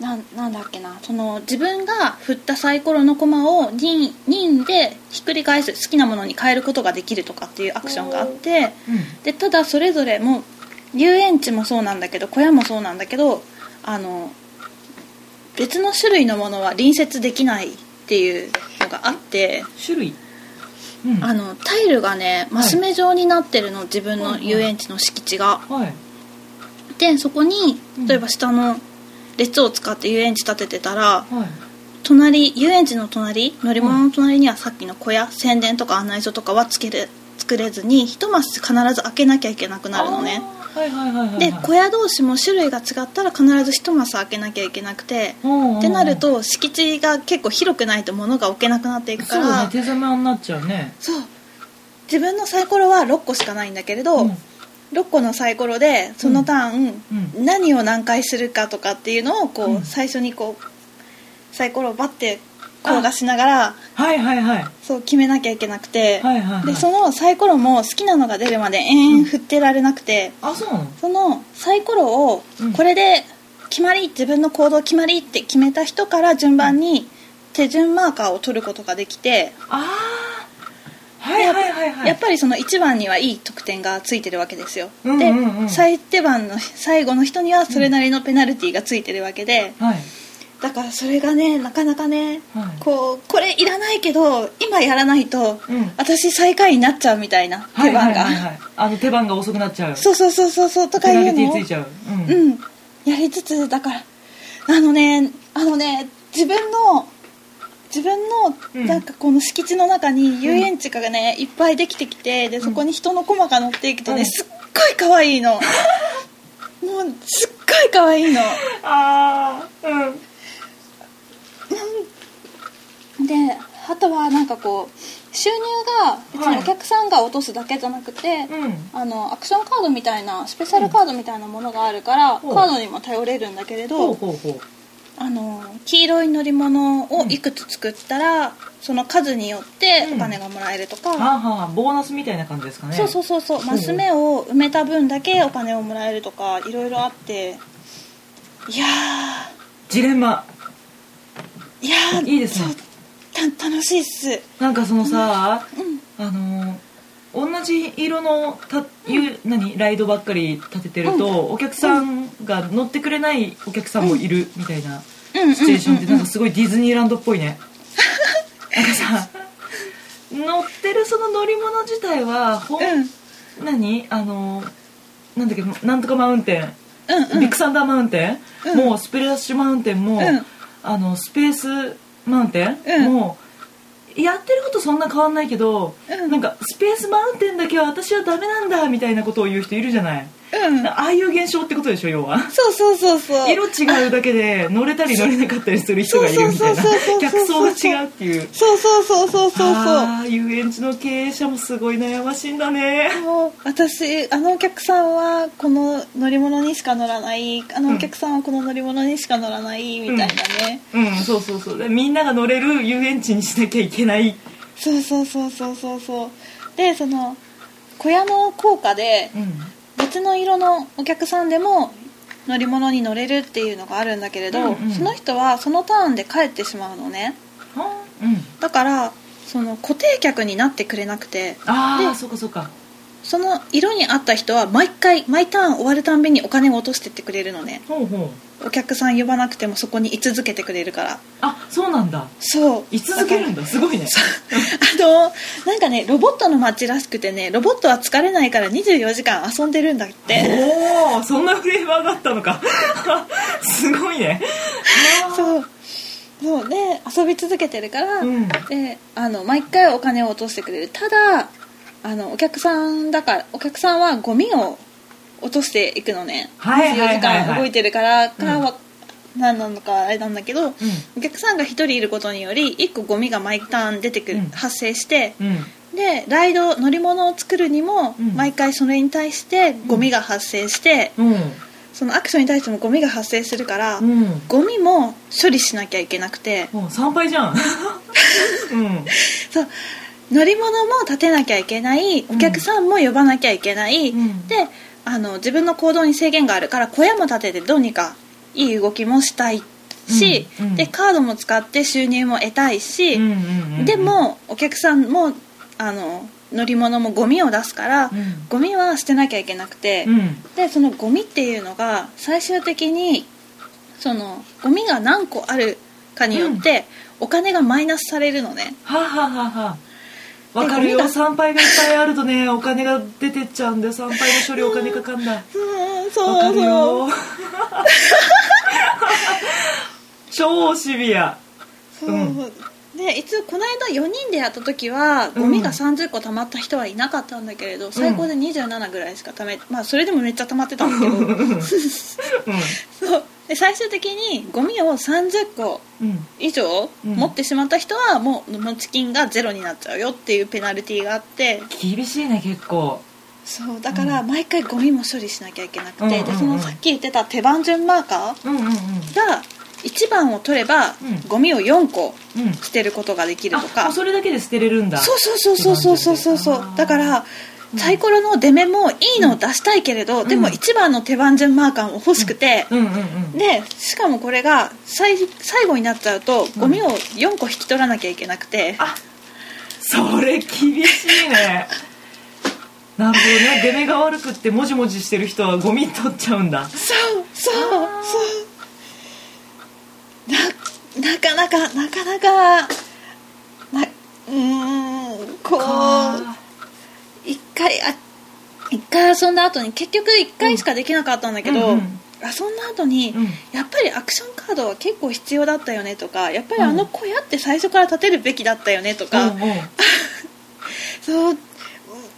なんなんだっけな。その自分が振ったサイコロの駒を任任でひっくり返す好きなものに変えることができるとかっていうアクションがあってでただそれぞれもう遊園地もそうなんだけど小屋もそうなんだけどあの別の種類のものは隣接できないっていうのがあって種類？うん。あのタイルがねマス目状になってるの自分のはいはい。遊園地の敷地が。はい。でそこにうん。例えば下の列を使って遊園地建ててたらはい。隣遊園地の隣乗り物の隣にはさっきの小屋宣伝とか案内所とかはつけれ作れずに一マス必ず開けなきゃいけなくなるのね。で小屋同士も種類が違ったら必ず一マス開けなきゃいけなくてってなると敷地が結構広くないと物が置けなくなっていくかそうね手狭になっちゃうね。そう。自分のサイコロは6個しかないんだけれど、うん6個のサイコロでそのターン、うん。何を何回するかとかっていうのをこう、うん。最初にこうサイコロをバッて転がしながらはいはいはい。そう決めなきゃいけなくて、はいはいはい。でそのサイコロも好きなのが出るまで延々振ってられなくて、あそうなの？そのサイコロをうん。これで決まり自分の行動決まりって決めた人から順番に手順マーカーを取ることができて、ああはいはいはいはい。やっぱりその1番にはいい得点がついてるわけですよ、うんうんうん。で最手番の最後の人にはそれなりのペナルティーがついてるわけで、はい。だからそれがねなかなかね、はい。こうこれいらないけど今やらないと、うん。私最下位になっちゃうみたいなはい手番が、はいはい。はいあの手番が遅くなっちゃう。そうそうそうそうそうとかいうのをうん。やりつつだからあのねあのね自分の自分うん。のなんかこの敷地の中に遊園地がね、いっぱいできてきてでそこに人の駒が乗っていくとね、うん。すっごい可愛いの。もうすっごい可愛いの。ああうん。であとはなんかこう収入が別にお客さんが落とすだけじゃなくて、うん。あのアクションカードみたいなスペシャルカードみたいなものがあるから、ほうカードにも頼れるんだけれど、ほうほうほうあの黄色い乗り物をいくつ作ったら、その数によってお金がもらえるとか、はあはあボーナスみたいな感じですかね。そうそうそうそう。マス目を埋めた分だけお金をもらえるとかいろいろあって。いやジレンマ。ーいやーいいですね。楽しいっす。なんかそのさ、うん。あの同じ色のたいう何ライドばっかり立ててると、お客さんが乗ってくれないお客さんもいるみたいなうん。シチュエーションってうん。なんかすごいディズニーランドっぽいね。なんかさ乗っての乗り物自体はほん、うん。何？あのなんだっけなんとかマウンテン、うんうん。ビッグサンダーマウンテン、うん。もうスプレッシュマウンテンも、うん。あのスペースマウンテン、うん。もうやってることそんな変わんないけど、うん。なんかスペースマウンテンだけは私はダメなんだみたいなことを言う人いるじゃない、うん。ああいう現象ってことでしょ要は。そうそうそうそう。色違うだけで乗れたり乗れなかったりする人がいるみたいな。そうそうそうそう客層が違うっていう。そうそうそうそうそうそう。ああ遊園地の経営者もすごい悩ましいんだね。もう私あのお客さんはこの乗り物にしか乗らない。あのお客さんはこの乗り物にしか乗らないみたいなね、うん。そうそうそう。でみんなが乗れる遊園地にしなきゃいけない。そうそうそうそうそうそう。でその小屋の効果でうん別の色のお客さんでも乗り物に乗れるっていうのがあるんだけれど、うんうん。その人はそのターンで帰ってしまうのね。はうん。だからその固定客になってくれなくて。ああでそうかそうか。その色に合った人は毎回毎ターン終わるたんびにお金を落としてってくれるのね。ほうほうお客さん呼ばなくてもそこに居続けてくれるから。あそうなんだ。そう。居続けるんだ。すごいね。あのなんかねロボットの街らしくてねロボットは疲れないから24時間遊んでるんだって。おおそんなフレーバーがあったのか。すごいね。そう。そう。で遊び続けてるから、うん。であの毎回お金を落としてくれる。ただあのお客さんだからお客さんはゴミを落としていくのね、はいはいはいはい。24時間動いてるからかうんは、何なのかあれなんだけど、お客さんが1人いることにより1個ゴミが毎ターン出てくる、うん。発生してうん。うんでライド乗り物を作るにも、うん。毎回それに対してゴミが発生して、うん。そのアクションに対してもゴミが発生するから、うん。ゴミも処理しなきゃいけなくて。もう参拝じゃん。うん。そう。乗り物も立てなきゃいけないお客さんも呼ばなきゃいけない、うん。であの自分の行動に制限があるから小屋も立ててどうにかいい動きもしたいし、うんうんでカードも使って収入も得たいし、うんうんうんでもお客さんもあの乗り物もゴミを出すから、うん。ゴミは捨てなきゃいけなくて、うん。でそのゴミっていうのが最終的にそのゴミが何個あるかによって、お金がマイナスされるのね。はあ、はあはあはあわかるよ。参拝がいっぱいあるとねお金が出てっちゃうんで参拝の処理お金かかんだうんわかるよ。超シビア。うんで一応この間4人でやった時はゴミが30個貯まった人はいなかったんだけれど、最高で27ぐらいしか貯めまあそれでもめっちゃ貯まってたんだけど。うん。そう。で最終的にゴミを30個うん以上うん。持ってしまった人はもう持ち金がゼロになっちゃうよっていうペナルティーがあって。厳しいね結構。そう。だから毎回ゴミも処理しなきゃいけなくて、うんうんうんでそのさっき言ってた手番順マーカーうんうんうん。が1番を取れば、ゴミを4個捨てることができるとか、それだけで捨てれるんだ。そうそうそうそうそうそう。そうだからサイコロの出目もいいのを出したいけれど、うん、でも1番の手番順マーカーも欲しくて、でしかもこれが最最後になっちゃうとゴミを4個引き取らなきゃいけなくて、うん、あそれ厳しいね。なるほどね。出目が悪くってもじもじしてる人はゴミ取っちゃうんだ。そうそうそう。ななかなかなかなかなうーんこかう一回あ一回遊んだ後に結局一回しかできなかったんだけど、うんうん遊ん。だ後に、うん。やっぱりアクションカードは結構必要だったよねとかやっぱりあの小屋って最初から建てるべきだったよねとか、うんうん。そう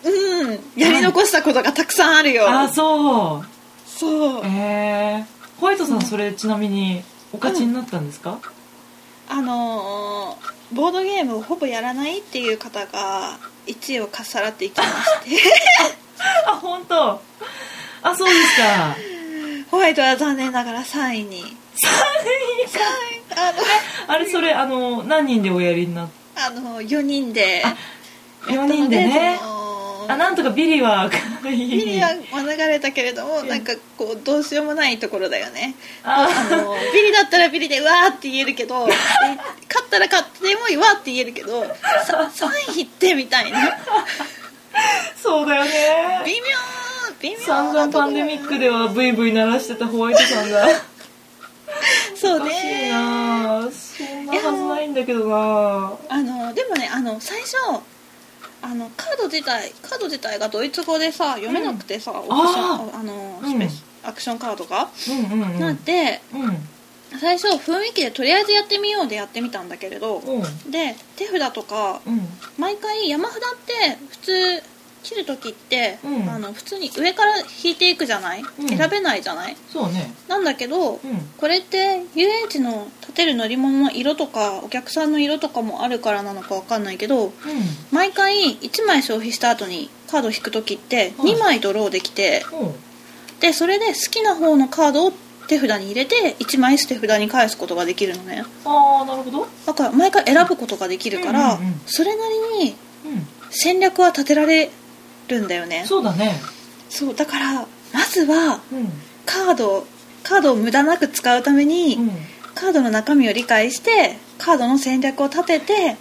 うんやり残したことがたくさんあるよ、あそう。そう。えー、ホワイトさんそれちなみにお勝ちになったんですか、あのーボードゲームをほぼやらないっていう方が1位をかっさらっていきまして。あ本当？あそうですか。ホワイトは残念ながら3位に。ああれそれあの何人でおやりになっのあの4人で4人でね。そのあなんとかビリはビリは免れたけれどもなんかこうどうしようもないところだよね。ああのビリだったらビリでうわーって言えるけどで 勝ったら勝ってでもうわーって言えるけどさ3位ってみたいな。そうだよね。微妙微妙散々パンデミックではブイブイ鳴らしてたホワイトさんが。そうおかしいねなそんなはずないんだけどなあのでもねあの最初あのカード自体カード自体がドイツ語でさ読めなくてさ、オプションあのうん。スペシアクションカードが、なんでうん。最初雰囲気でとりあえずやってみようでやってみたんだけれど、うん。で手札とかうん。毎回山札って普通切る時って、うん。あの普通に上から引いていくじゃない、うん。選べないじゃない？そうね。なんだけど、うん。これって遊園地の立てる乗り物の色とかお客さんの色とかもあるからなのかわかんないけどう毎回1枚消費した後にカードを引く時ってはい2枚ドローできてでそれで好きな方のカードを手札に入れて1枚捨て札に返すことができるのね。ああなるほど。だから毎回選ぶことができるから、それなりにう戦略は立てられるんだよね。んそうだね。そうだからまずはうん。カードカードを無駄なく使うために、うん。カードの中身を理解してカードの戦略を立てて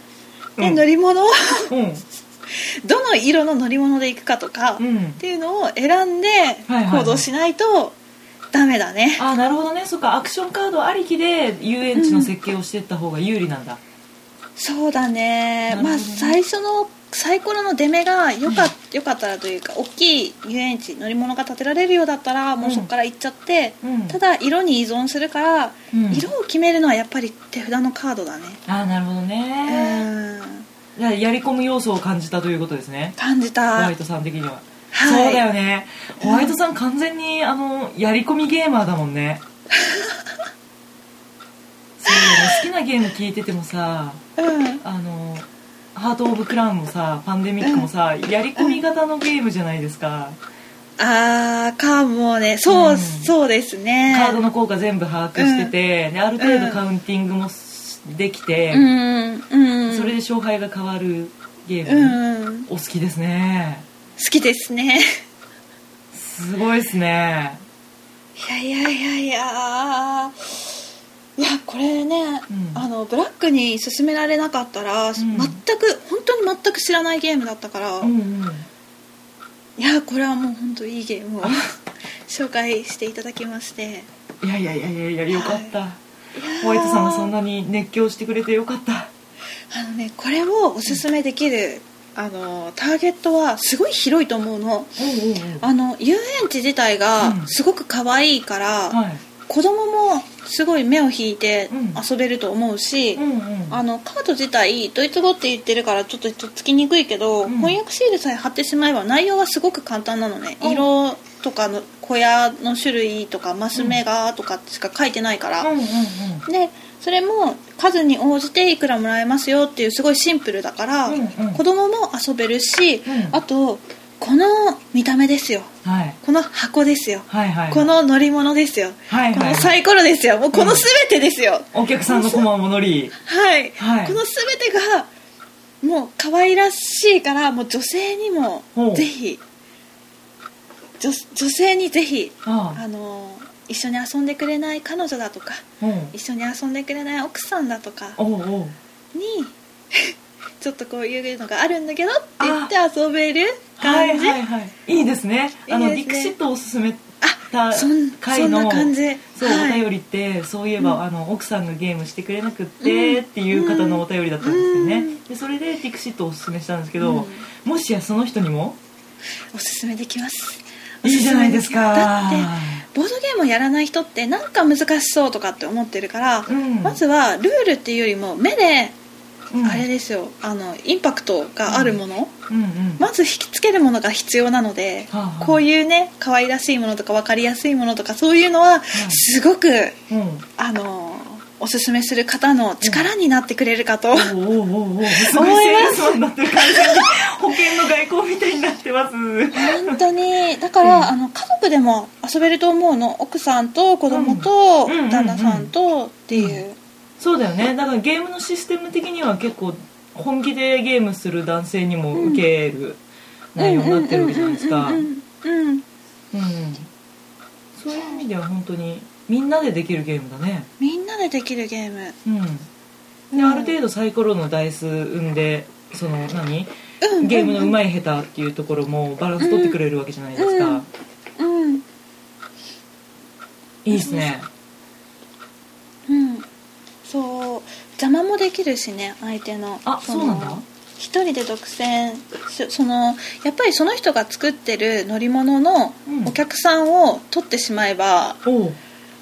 で、うん。乗り物をうん。どの色の乗り物で行くかとか、っうん。ていうのを選んではいはい行動しないとダメだね、ああなるほどね。そっかアクションカードありきで遊園地の設計をしていった方が有利なんだ、そうだね。ね。まあ最初のサイコロの出目がよか,、よかったらというか大きい遊園地乗り物が建てられるようだったらもうそこから行っちゃって、うん。ただ色に依存するから、うん。色を決めるのはやっぱり手札のカードだね。ああなるほどうねん。じゃあやり込む要素を感じたということですね。感じホたワイトさん的には、はい。そうだよね。ホワイトさん完全にあのやり込みゲーマーだもんね。そうよね。好きなゲーム聞いててもさうん。あのハート・オブ・クラウンもさパンデミックもさ、やり込み型のゲームじゃないですか、あーかもねそう、うん。そうですね。カードの効果全部把握してて、である程度カウンティングもできて、うんうん。それで勝敗が変わるゲーうム、ん。お好きですね。好きですね。すごいですね。いやいやいやいやいやこれね、うん。あのブラックに勧められなかったら、全く本当に全く知らないゲームだったから、うんうん。いやこれはもう本当いいゲームを 紹介していただきまして。いやいやいやいやいやよかった、い。やー。ホワイトさんがそんなに熱狂してくれてよかった。あのねこれをおすすめできる、あのターゲットはすごい広いと思うの。うんうんうん。あの遊園地自体がうん。すごく可愛いから、はい。子供もすごい目を引いてうん。遊べると思うし、うんうん。あのカード自体ドイツ語って言ってるからちょっとつきにくいけど、うん。翻訳シールさえ貼ってしまえば内容はすごく簡単なのね、うん色とかの小屋の種類とかマス目がとかしか書いてないから、うんうんうん。でそれも数に応じていくらもらえますよっていうすごいシンプルだから、うんうん。子供も遊べるし、うん。あとこの見た目ですよ。はい。この箱ですよ、はいはいこの乗り物ですよ、はいはいこのサイコロですよ。もうこの全てですよ、お客さんのコマも乗りはい、はい。この全てがもう可愛らしいからもう女性にもぜひ女女性にぜひああ。の一緒に遊んでくれない彼女だとか一緒に遊んでくれない奥さんだとかにちょっとこういうのがあるんだけどって言って遊べる感じ、はいはいはい。いいですね。あのいいですね。ディクシットを勧めた回の感じ。そう、はい。お便りってそういえば、あの奥さんがゲームしてくれなくって、っていう方のお便りだったんですよね、うん。でそれでディクシットをお勧めしたんですけど、うん。もしやその人にも？おすすめできます。いいじゃないですか。だってボードゲームをやらない人ってなんか難しそうとかって思ってるから、うん。まずはルールっていうよりも目でうんあれですよ。あのインパクトがあるもの、うんうん。まず引きつけるものが必要なので、はあはあ。こういうね可愛らしいものとか分かりやすいものとかそういうのはすごく、うん。あのおすすめする方の力になってくれるかと、おうおうおうおう。すごいセールスマンになってる完全に保険の外交みたいになってます。本当に。だから、うん。あの家族でも遊べると思うの。奥さんと子供と旦那さんとっていう、そうだよね。だからゲームのシステム的には結構本気でゲームする男性にも受ける内容になってるわけじゃないですか。うんそういう意味では本当にみんなでできるゲームだね。みんなでできるゲーム。うん。である程度サイコロのダイス生んでその何？うんゲームの上手い下手っていうところもバランス取ってくれるわけじゃないですか、うん。うん。いいですね。うんそう邪魔もできるしね相手の。あのそうなんだ。一人で独占しそのやっぱりその人が作ってる乗り物のうん。お客さんを取ってしまえば、おう。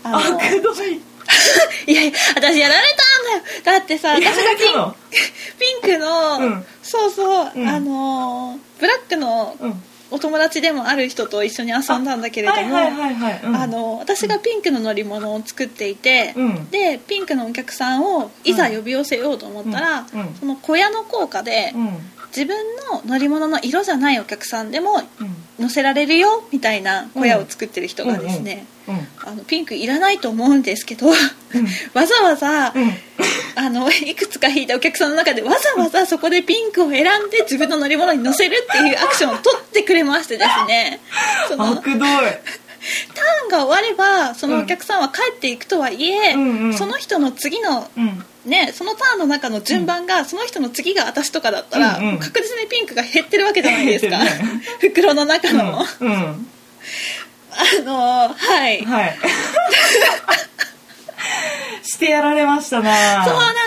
あのあくどい。いやいや私やられたんだよ。だってさ私やが ピンクの、うん。そうそう、うん。あのブラックのうんお友達でもある人と一緒に遊んだんだけれども、私がピンクの乗り物を作っていて、うん。でピンクのお客さんをいざ呼び寄せようと思ったら、うん。うん。その小屋の効果で、うん自分の乗り物の色じゃないお客さんでもうん。乗せられるよみたいな小屋を作ってる人がですね、うん。あのピンクいらないと思うんですけど、わざわざ、うん。あのいくつか引いたお客さんの中でわざわざそこでピンクを選んで自分の乗り物に乗せるっていうアクションを取ってくれましてですね。そのあくどいターンが終わればそのお客さんは帰っていくとはいえ、うんうん。その人の次のうん。ね、そのターンの中の順番が、その人の次が私とかだったら、うんうん。確実にピンクが減ってるわけじゃないですか。袋の中の、うん、うん、あのはい、はい。してやられましたな。そうなの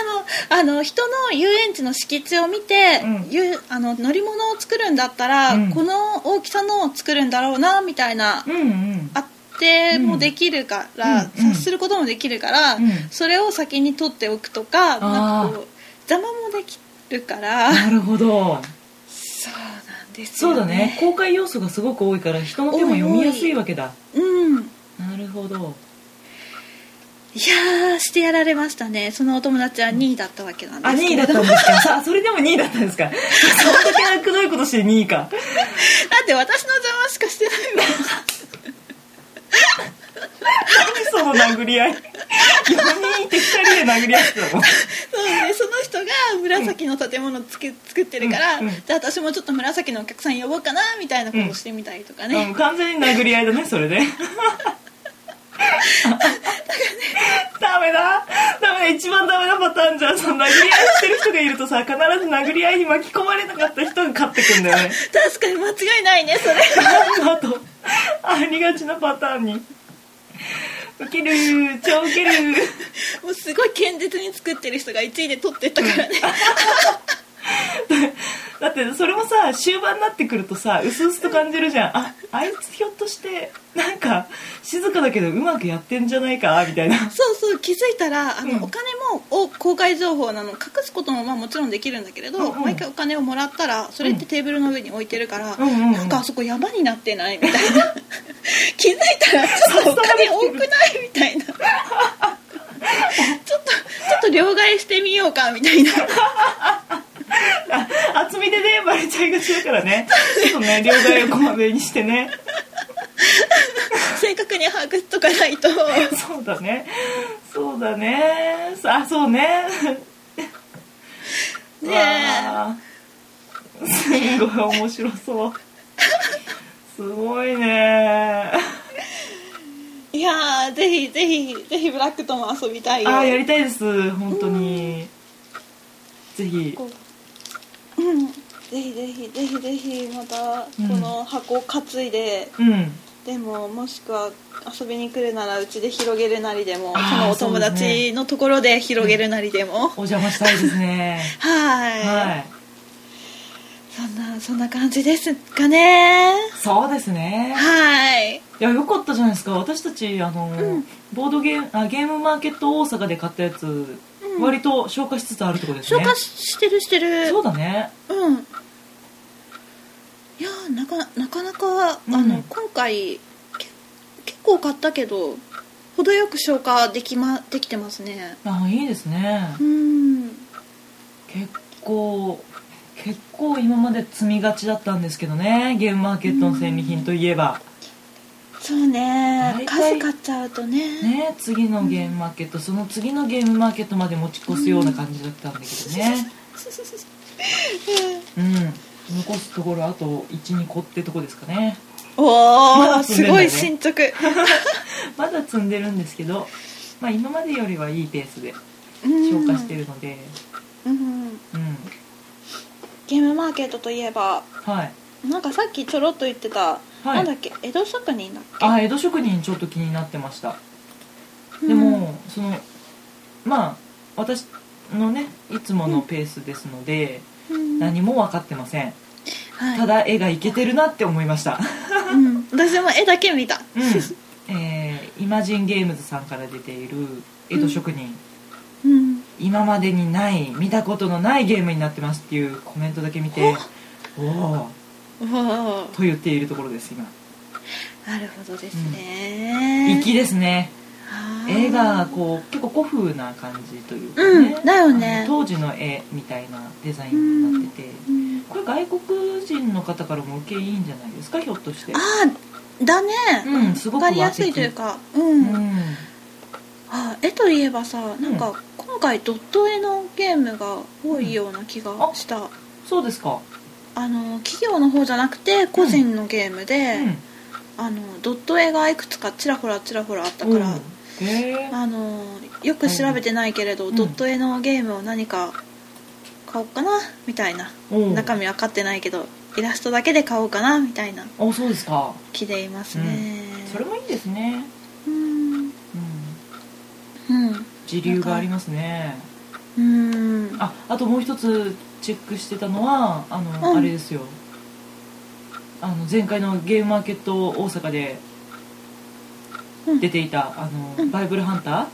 あの人の遊園地の敷地を見て、うん。ゆあの乗り物を作るんだったら、うん。この大きさのを作るんだろうなみたいな、うんうん。あってもできるから、うん。うん察することもできるから、うん。それを先に取っておくとかなんかこう邪魔もできるから。なるほど。そうなんですそうよだね。公開要素がすごく多いから人の手も読みやすいわけだ。うん。なるほどいやーしてやられましたね。そのお友達は2位だったわけなんあ2位だですけれど。ったんですか？それでも2位だったんですか？そんだけあくどいことして2位か。だって私の邪魔しかしてないもん。その殴り合い。4人いて2人で殴り合ってたの？そうねその人が紫の建物つけ作ってるから、うん。うん。じゃあ私もちょっと紫のお客さん呼ぼうかなみたいなことをしてみたりとかね、うん、完全に殴り合いだねそれで ダメだ。ダメだ。一番ダメなパターンじゃん。その殴り合いしてる人がいるとさ必ず殴り合いに巻き込まれなかった人が勝ってくんだよね。確かに間違いないねそれ。あとありがちなパターンにウケる超ウケるもうすごい堅実に作ってる人が1位で取ってったからね だってそれもさ終盤になってくるとさうすうすと感じるじゃん。ああいつひょっとしてなんか静かだけどうまくやってんじゃないかみたいな。そうそう気づいたらあの、うん。お金もお公開情報なの隠すこともまあもちろんできるんだけれど、うんうん。毎回お金をもらったらそれってテーブルの上に置いてるから、うんなんかあそこ山になってないみたいな。気づいたらちょっとお金多くない？みたいな ちょっとちょっと両替してみようかみたいな。あ 厚みでねバレちゃいがちだからね。ちょっとね両替をこまめにしてね。正確に把握しとかないと。そうだね。そうだね。あそうね。ねえ。すんごい面白そう。すごいね。いやーぜひぜひぜひブラックとも遊びたいよ。ああやりたいです。本当に。ぜひ。こううん。ぜひぜひぜひぜひまたうん。この箱を担いで、うん。でももしくは遊びに来るならうちで広げるなりでもそのお友達のところで広げるなりでも、お邪魔したいですね。はい。はい。そんなそんな感じですかね。そうですね。はいいやよかったじゃないですか。私たちあの、うん。ボードゲームあゲームマーケット大阪で買ったやつ、ん。割と消化しつつあるってことですね。消化してるしてる。そうだね。うん。いやーなかなかなか、うん。あの今回け結構買ったけど程よく消化でき,、ま、できてますね。あいいですね。うん。結構結構今まで積みがちだったんですけどね。ゲームマーケットの戦利品といえば、そうね。数買っちゃうとね。ね次のゲームマーケットその次のゲームマーケットまで持ち越すような感じだったんだけどね。うん。残すところあと12個ってとこですかね。おおすごい進捗。まだ積んでるんですけど、まあ、今までよりはいいペースで消化してるので。うん。うん。ゲームマーケットといえばはい。なんかさっきちょろっと言ってた、い。なんだっけ？江戸職人だっけ？あ江戸職人ちょっと気になってました。うん。でも、そのまあ私のねいつものペースですので、うん。何も分かってません。はい。ただ絵がいけてるなって思いました。うん、私も絵だけ見た。うん。えーイマジンゲームズさんから出ている江戸職人、うん。今までにない見たことのないゲームになってますっていうコメントだけ見ておお と言っているところです今。なるほどですね、粋ですね。絵がこう結構古風な感じというかね、うんだよね。当時の絵みたいなデザインになってて、うんこれ外国人の方からも受けいいんじゃないですかひょっとして。ああだね、うんすごくわかりやすいというかうん、うん。あ絵といえばさなんか今回ドット絵のゲームが多いような気がした、そうですかあの企業の方じゃなくて個人のゲームで、うん。あのドット絵がいくつかちらほらちらほらあったから、あのよく調べてないけれど、うん。ドット絵のゲームを何か買おうかなみたいな、う。ん中身分かってないけどイラストだけで買おうかなみたいなあそうですか。気でいますね、それもいいですね。うん。うん。うん。時流がありますね。うん。ああともう一つチェックしてたのはあの、うん。あれですよ。あの前回のゲームマーケット大阪でうん。出ていた、あのうん。バイブルハンタあ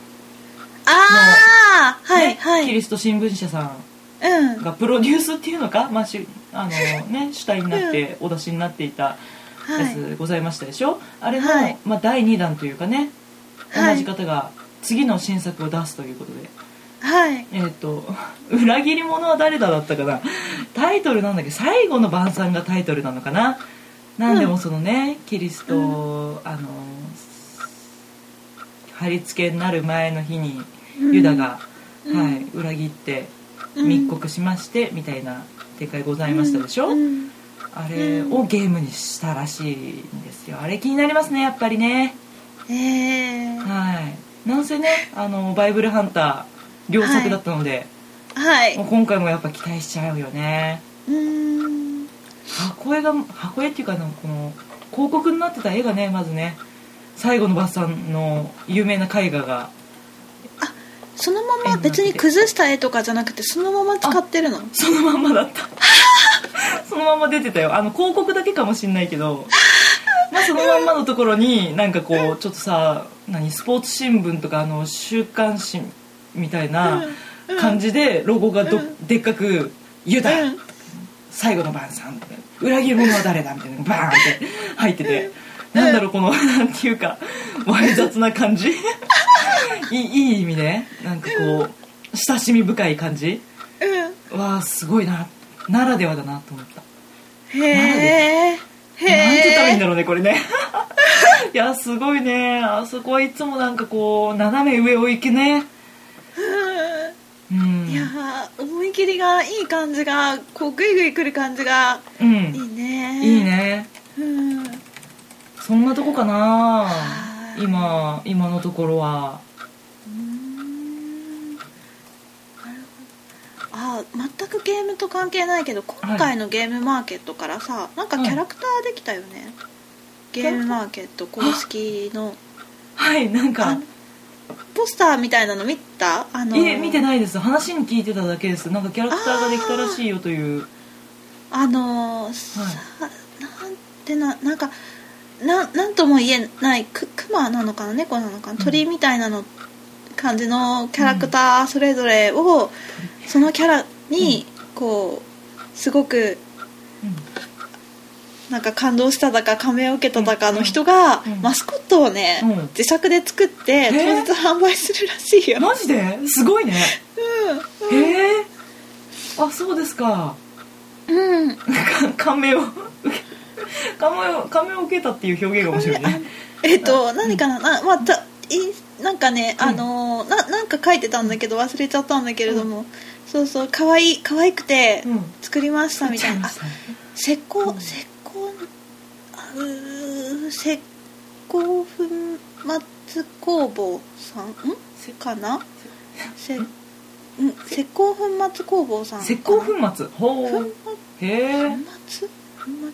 あー、はいねはい。キリスト新聞社さんうん。がプロデュースっていうのか、まあしあのね、主体になってお出しになっていたはい。やつございましたでしょ、あれの、はい。まあ、第2弾というかねはい。同じ方が次の新作を出すということで、はい。えっ、と「裏切り者は誰だ?」だったかな？タイトルなんだっけ「最後の晩餐」がタイトルなのかな？なんでもそのね、キリストを、あの貼り付けになる前の日にうんユダが、うん。はい、裏切ってうん。密告しましてみたいな展開ございましたでしょ、うん。あれをゲームにしたらしいんですよ。あれ気になりますねやっぱりね。ええはい。なんせねあのバイブルハンター良作だったので、はい。もう今回もやっぱ期待しちゃうよね。うん。箱絵が箱絵っていうかこの広告になってた絵がねまずね最後のバッサンの有名な絵画がそのまま別に崩した絵とかじゃなくてそのまま使ってるの？そのまんまだった。そのまんま出てたよ。あの広告だけかもしんないけどまあそのまんまのところになんかこうちょっとさ何スポーツ新聞とかあの週刊誌みたいな感じでロゴがど、うん。でっかく「ユダ、うん。最後の晩餐」って「裏切り者は誰だ?」みたいなバーンって入ってて、なんだろうこのなんていうかわい雑な感じ。いいいい意味でなんかこう親しみ深い感じ。うん。わあすごいな。ならではだなと思った。へえへなんて言ったらいいんだえろうねこれね。いやすごいね。あそこはいつもなんかこう斜め上を行けねうん。いやー思い切りがいい感じがこうグイグイ来る感じがうん。いいね。いいね。うん。そんなとこかなはい。今今のところは。あ全くゲームと関係ないけど今回のゲームマーケットからさ、なんかキャラクターできたよね、ゲームマーケット公式の。はいなんあかポスターみたいなの見た？あのいえ見てないです。話に聞いてただけです。なんかキャラクターができたらしいよという。あのーさなんてななんかななんとも言えないくクマなのかな？猫なのかな？鳥みたいなの感じのキャラクターそれぞれをそのキャラにこうすごくなんか感動しただか感銘を受けただかの人がうんマスコットをねうん。自作で作ってー。当日販売するらしいよ。うん、マジで？すごいね。うんへえあそうですか。うん。か感銘を感銘を感銘を受けたっていう表現が面白いね。えっと何かな？な,、まあ、たいなんかね、うん。あのーななんか書いてたんだけど忘れちゃったんだけれども、そうそう可愛い可愛くてうん。作りましたみたいな、石膏うん。石石膏粉末工房さん？ん？かな？せん？石膏粉末工房さん石膏粉末？ほ粉うへえ。末？粉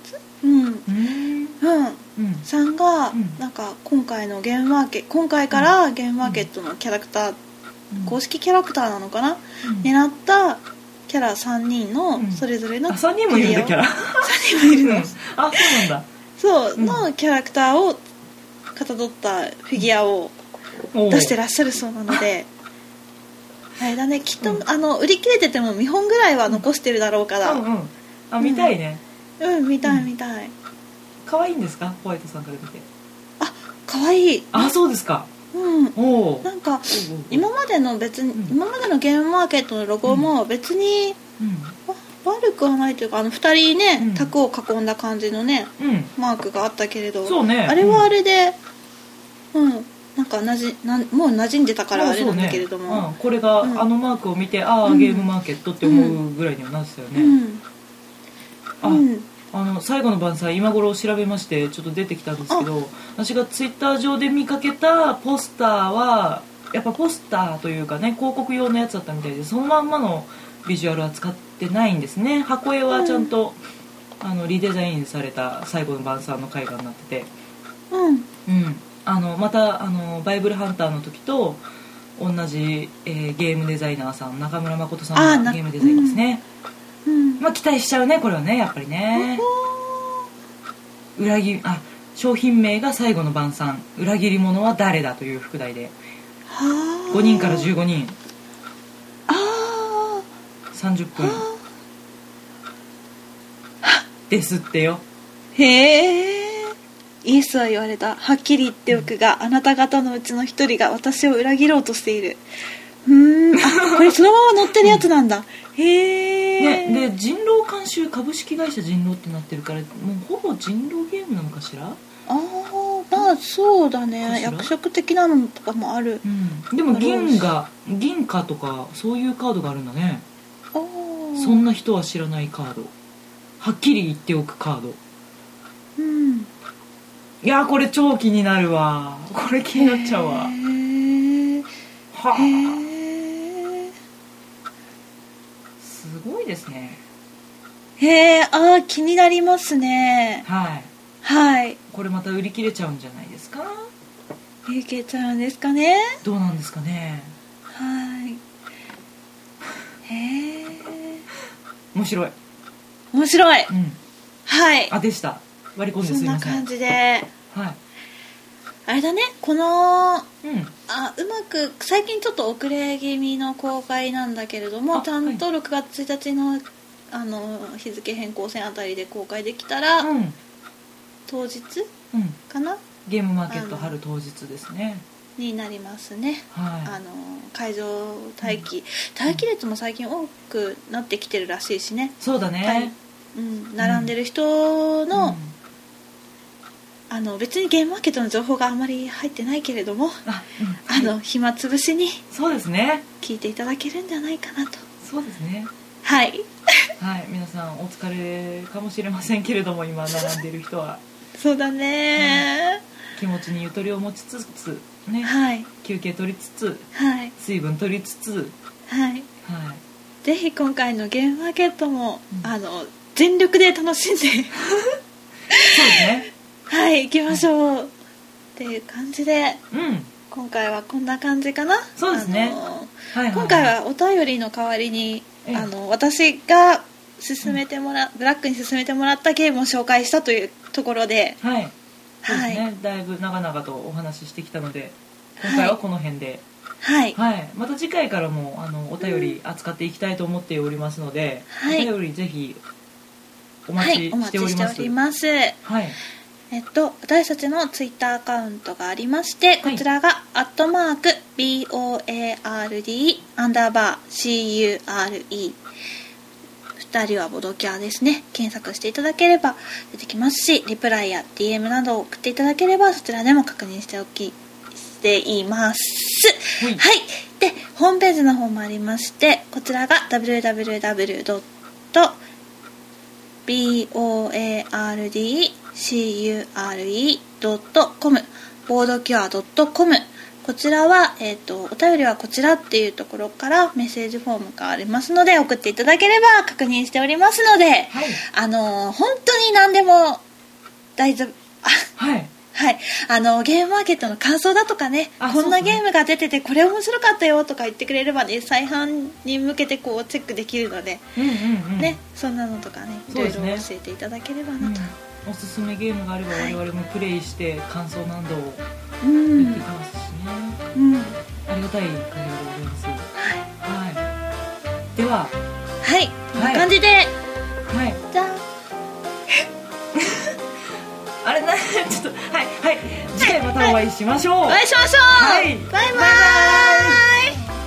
末？うん。うん。うん。うん。さんが、うん。なんか今回のゲームマーケ今回からゲームマーケットのキャラクター、公式キャラクターなのかな、になったキャラ3人のうん。それぞれのあ3人もいるんだキャラ。3人もいるの。うん。あそうなんだそう、うんのキャラクターをかたどったフィギュアを出してらっしゃるそうなのであれだねきっと、うん。あの売り切れてても見本ぐらいは残してるだろうから。うんうん。あ見たいね。うん。見たいうん。見たい、可愛いんですか？ホワイトさんから見て。あ可愛い。あそうですか。うん。おおなんか今までの別に、うん。今までのゲームマーケットのロゴも別に、わ悪くはないというかあの2人ね、うん。卓を囲んだ感じのねマークがあったけれどそうね。あれはあれでうん、なんかなじなんもう馴染んでたからあれなんだけれどそうねも。うん、これが、うん。あのマークを見てああ、うん。ゲームマーケットって思うぐらいにはなってたよね、うん。あうん。あの最後の晩餐今頃調べましてちょっと出てきたんですけど私がツイッター上で見かけたポスターはやっぱポスターというかね広告用のやつだったみたいでそのまんまのビジュアルは使ってないんですね。箱絵はちゃんと、あのリデザインされた最後の晩餐の絵画になってて。うん。うん。あのまたあのバイブルハンターの時と同じ、えーゲームデザイナーさん中村誠さんのゲームデザインですね、うん。まあ期待しちゃうねこれはねやっぱりね。裏切りあ商品名が最後の晩餐。裏切り者は誰だという副題で。はあ5人から15人。あ30分。ですってよ。ーへえ。イエスは言われた。はっきり言っておくが、あなた方のうちの一人が私を裏切ろうとしている。うーん。あこれそのまま載ってるやつなんだ。へえ、ね、で人狼監修株式会社人狼ってなってるからもうほぼ人狼ゲームなのかしら、ああまあそうだかね役職的なのとかもあるうん、でも銀が銀貨とかそういうカードがあるんだねそんな人は知らないカード。はっきり言っておくカード。うん。いやーこれ超気になるわ。これ気になっちゃうわ。へー。はあ。へー。すごいですね。へえあー気になりますね。はい。はい。これまた売り切れちゃうんじゃないですか？いけちゃうんですかねどうなんですかねはいへえ面白い。面白い。うん。はい。あでした。割り込んでそんすいません。な感じで。はい。あれだね。このうん。あうまく最近ちょっと遅れ気味の公開なんだけれどもあちゃんと6月1日のあの日付変更線あたりで公開できたら、うん。当日？うん。かな？ゲームマーケット春当日ですねになりますね。あはの会場待機。待機列も最近多くなってきてるらしいしね。いそうだはいねうん、並んでる人の,、うん。あの別にゲームマーケットの情報があまり入ってないけれどもあうん。あの暇つぶしにそうですね。聞いていただけるんじゃないかなと。そうですね。はい。はい皆さんお疲れかもしれませんけれども今並んでる人は。そうだね、気持ちにゆとりを持ちつつねはい。休憩取りつつはい。水分取りつつはい。はい。ぜひ今回のゲームマーケットも、うん。あの全力で楽しんで。そうですね。はい行きましょう、っていう感じでうん。今回はこんな感じかな。そうですね。あのはいはい今回はお便りの代わりに、ええ。あの私が進めてもら、ブラックに進めてもらったゲームを紹介したというところではいそうですね、はいだいぶ長々とお話ししてきたので今回はこの辺で、はい、はい。また次回からもあのお便り扱っていきたいと思っておりますので、はい。お便りぜひおはい、待ちしております。はい。えっと、私たちのツイッターアカウントがありまして、こちらが、アットマーク、BOARD、アンダーバー、CURE。二人はボドキャーですね。検索していただければ出てきますし、リプライや DM などを送っていただければ、そちらでも確認しておき、しています。はいはい。で、ホームページの方もありまして、こちらが www. boardcure.com ボードキュア .com こちらは、えっ、と、お便りはこちらっていうところからメッセージフォームがありますので、送っていただければ確認しておりますので、はい。あのー本当に何でも大丈夫、あはい。はい、あのゲームマーケットの感想だとかねあこんなゲームが出ててこれ面白かったよとか言ってくれればね再販に向けてこうチェックできるので、うんうんうん。ねそんなのとかねいろいろ教えていただければうなん。と、おすすめゲームがあればはい。我々もプレイして感想などをうん。言ってきますしね、うん。ありがたい限りでございます。はい。では。はい。こんな感じで、はい。じゃあ あれな ちょっとはい。はい。次回またお会いしましょう、お会いしましょう、はい。バイバイ。バイバイ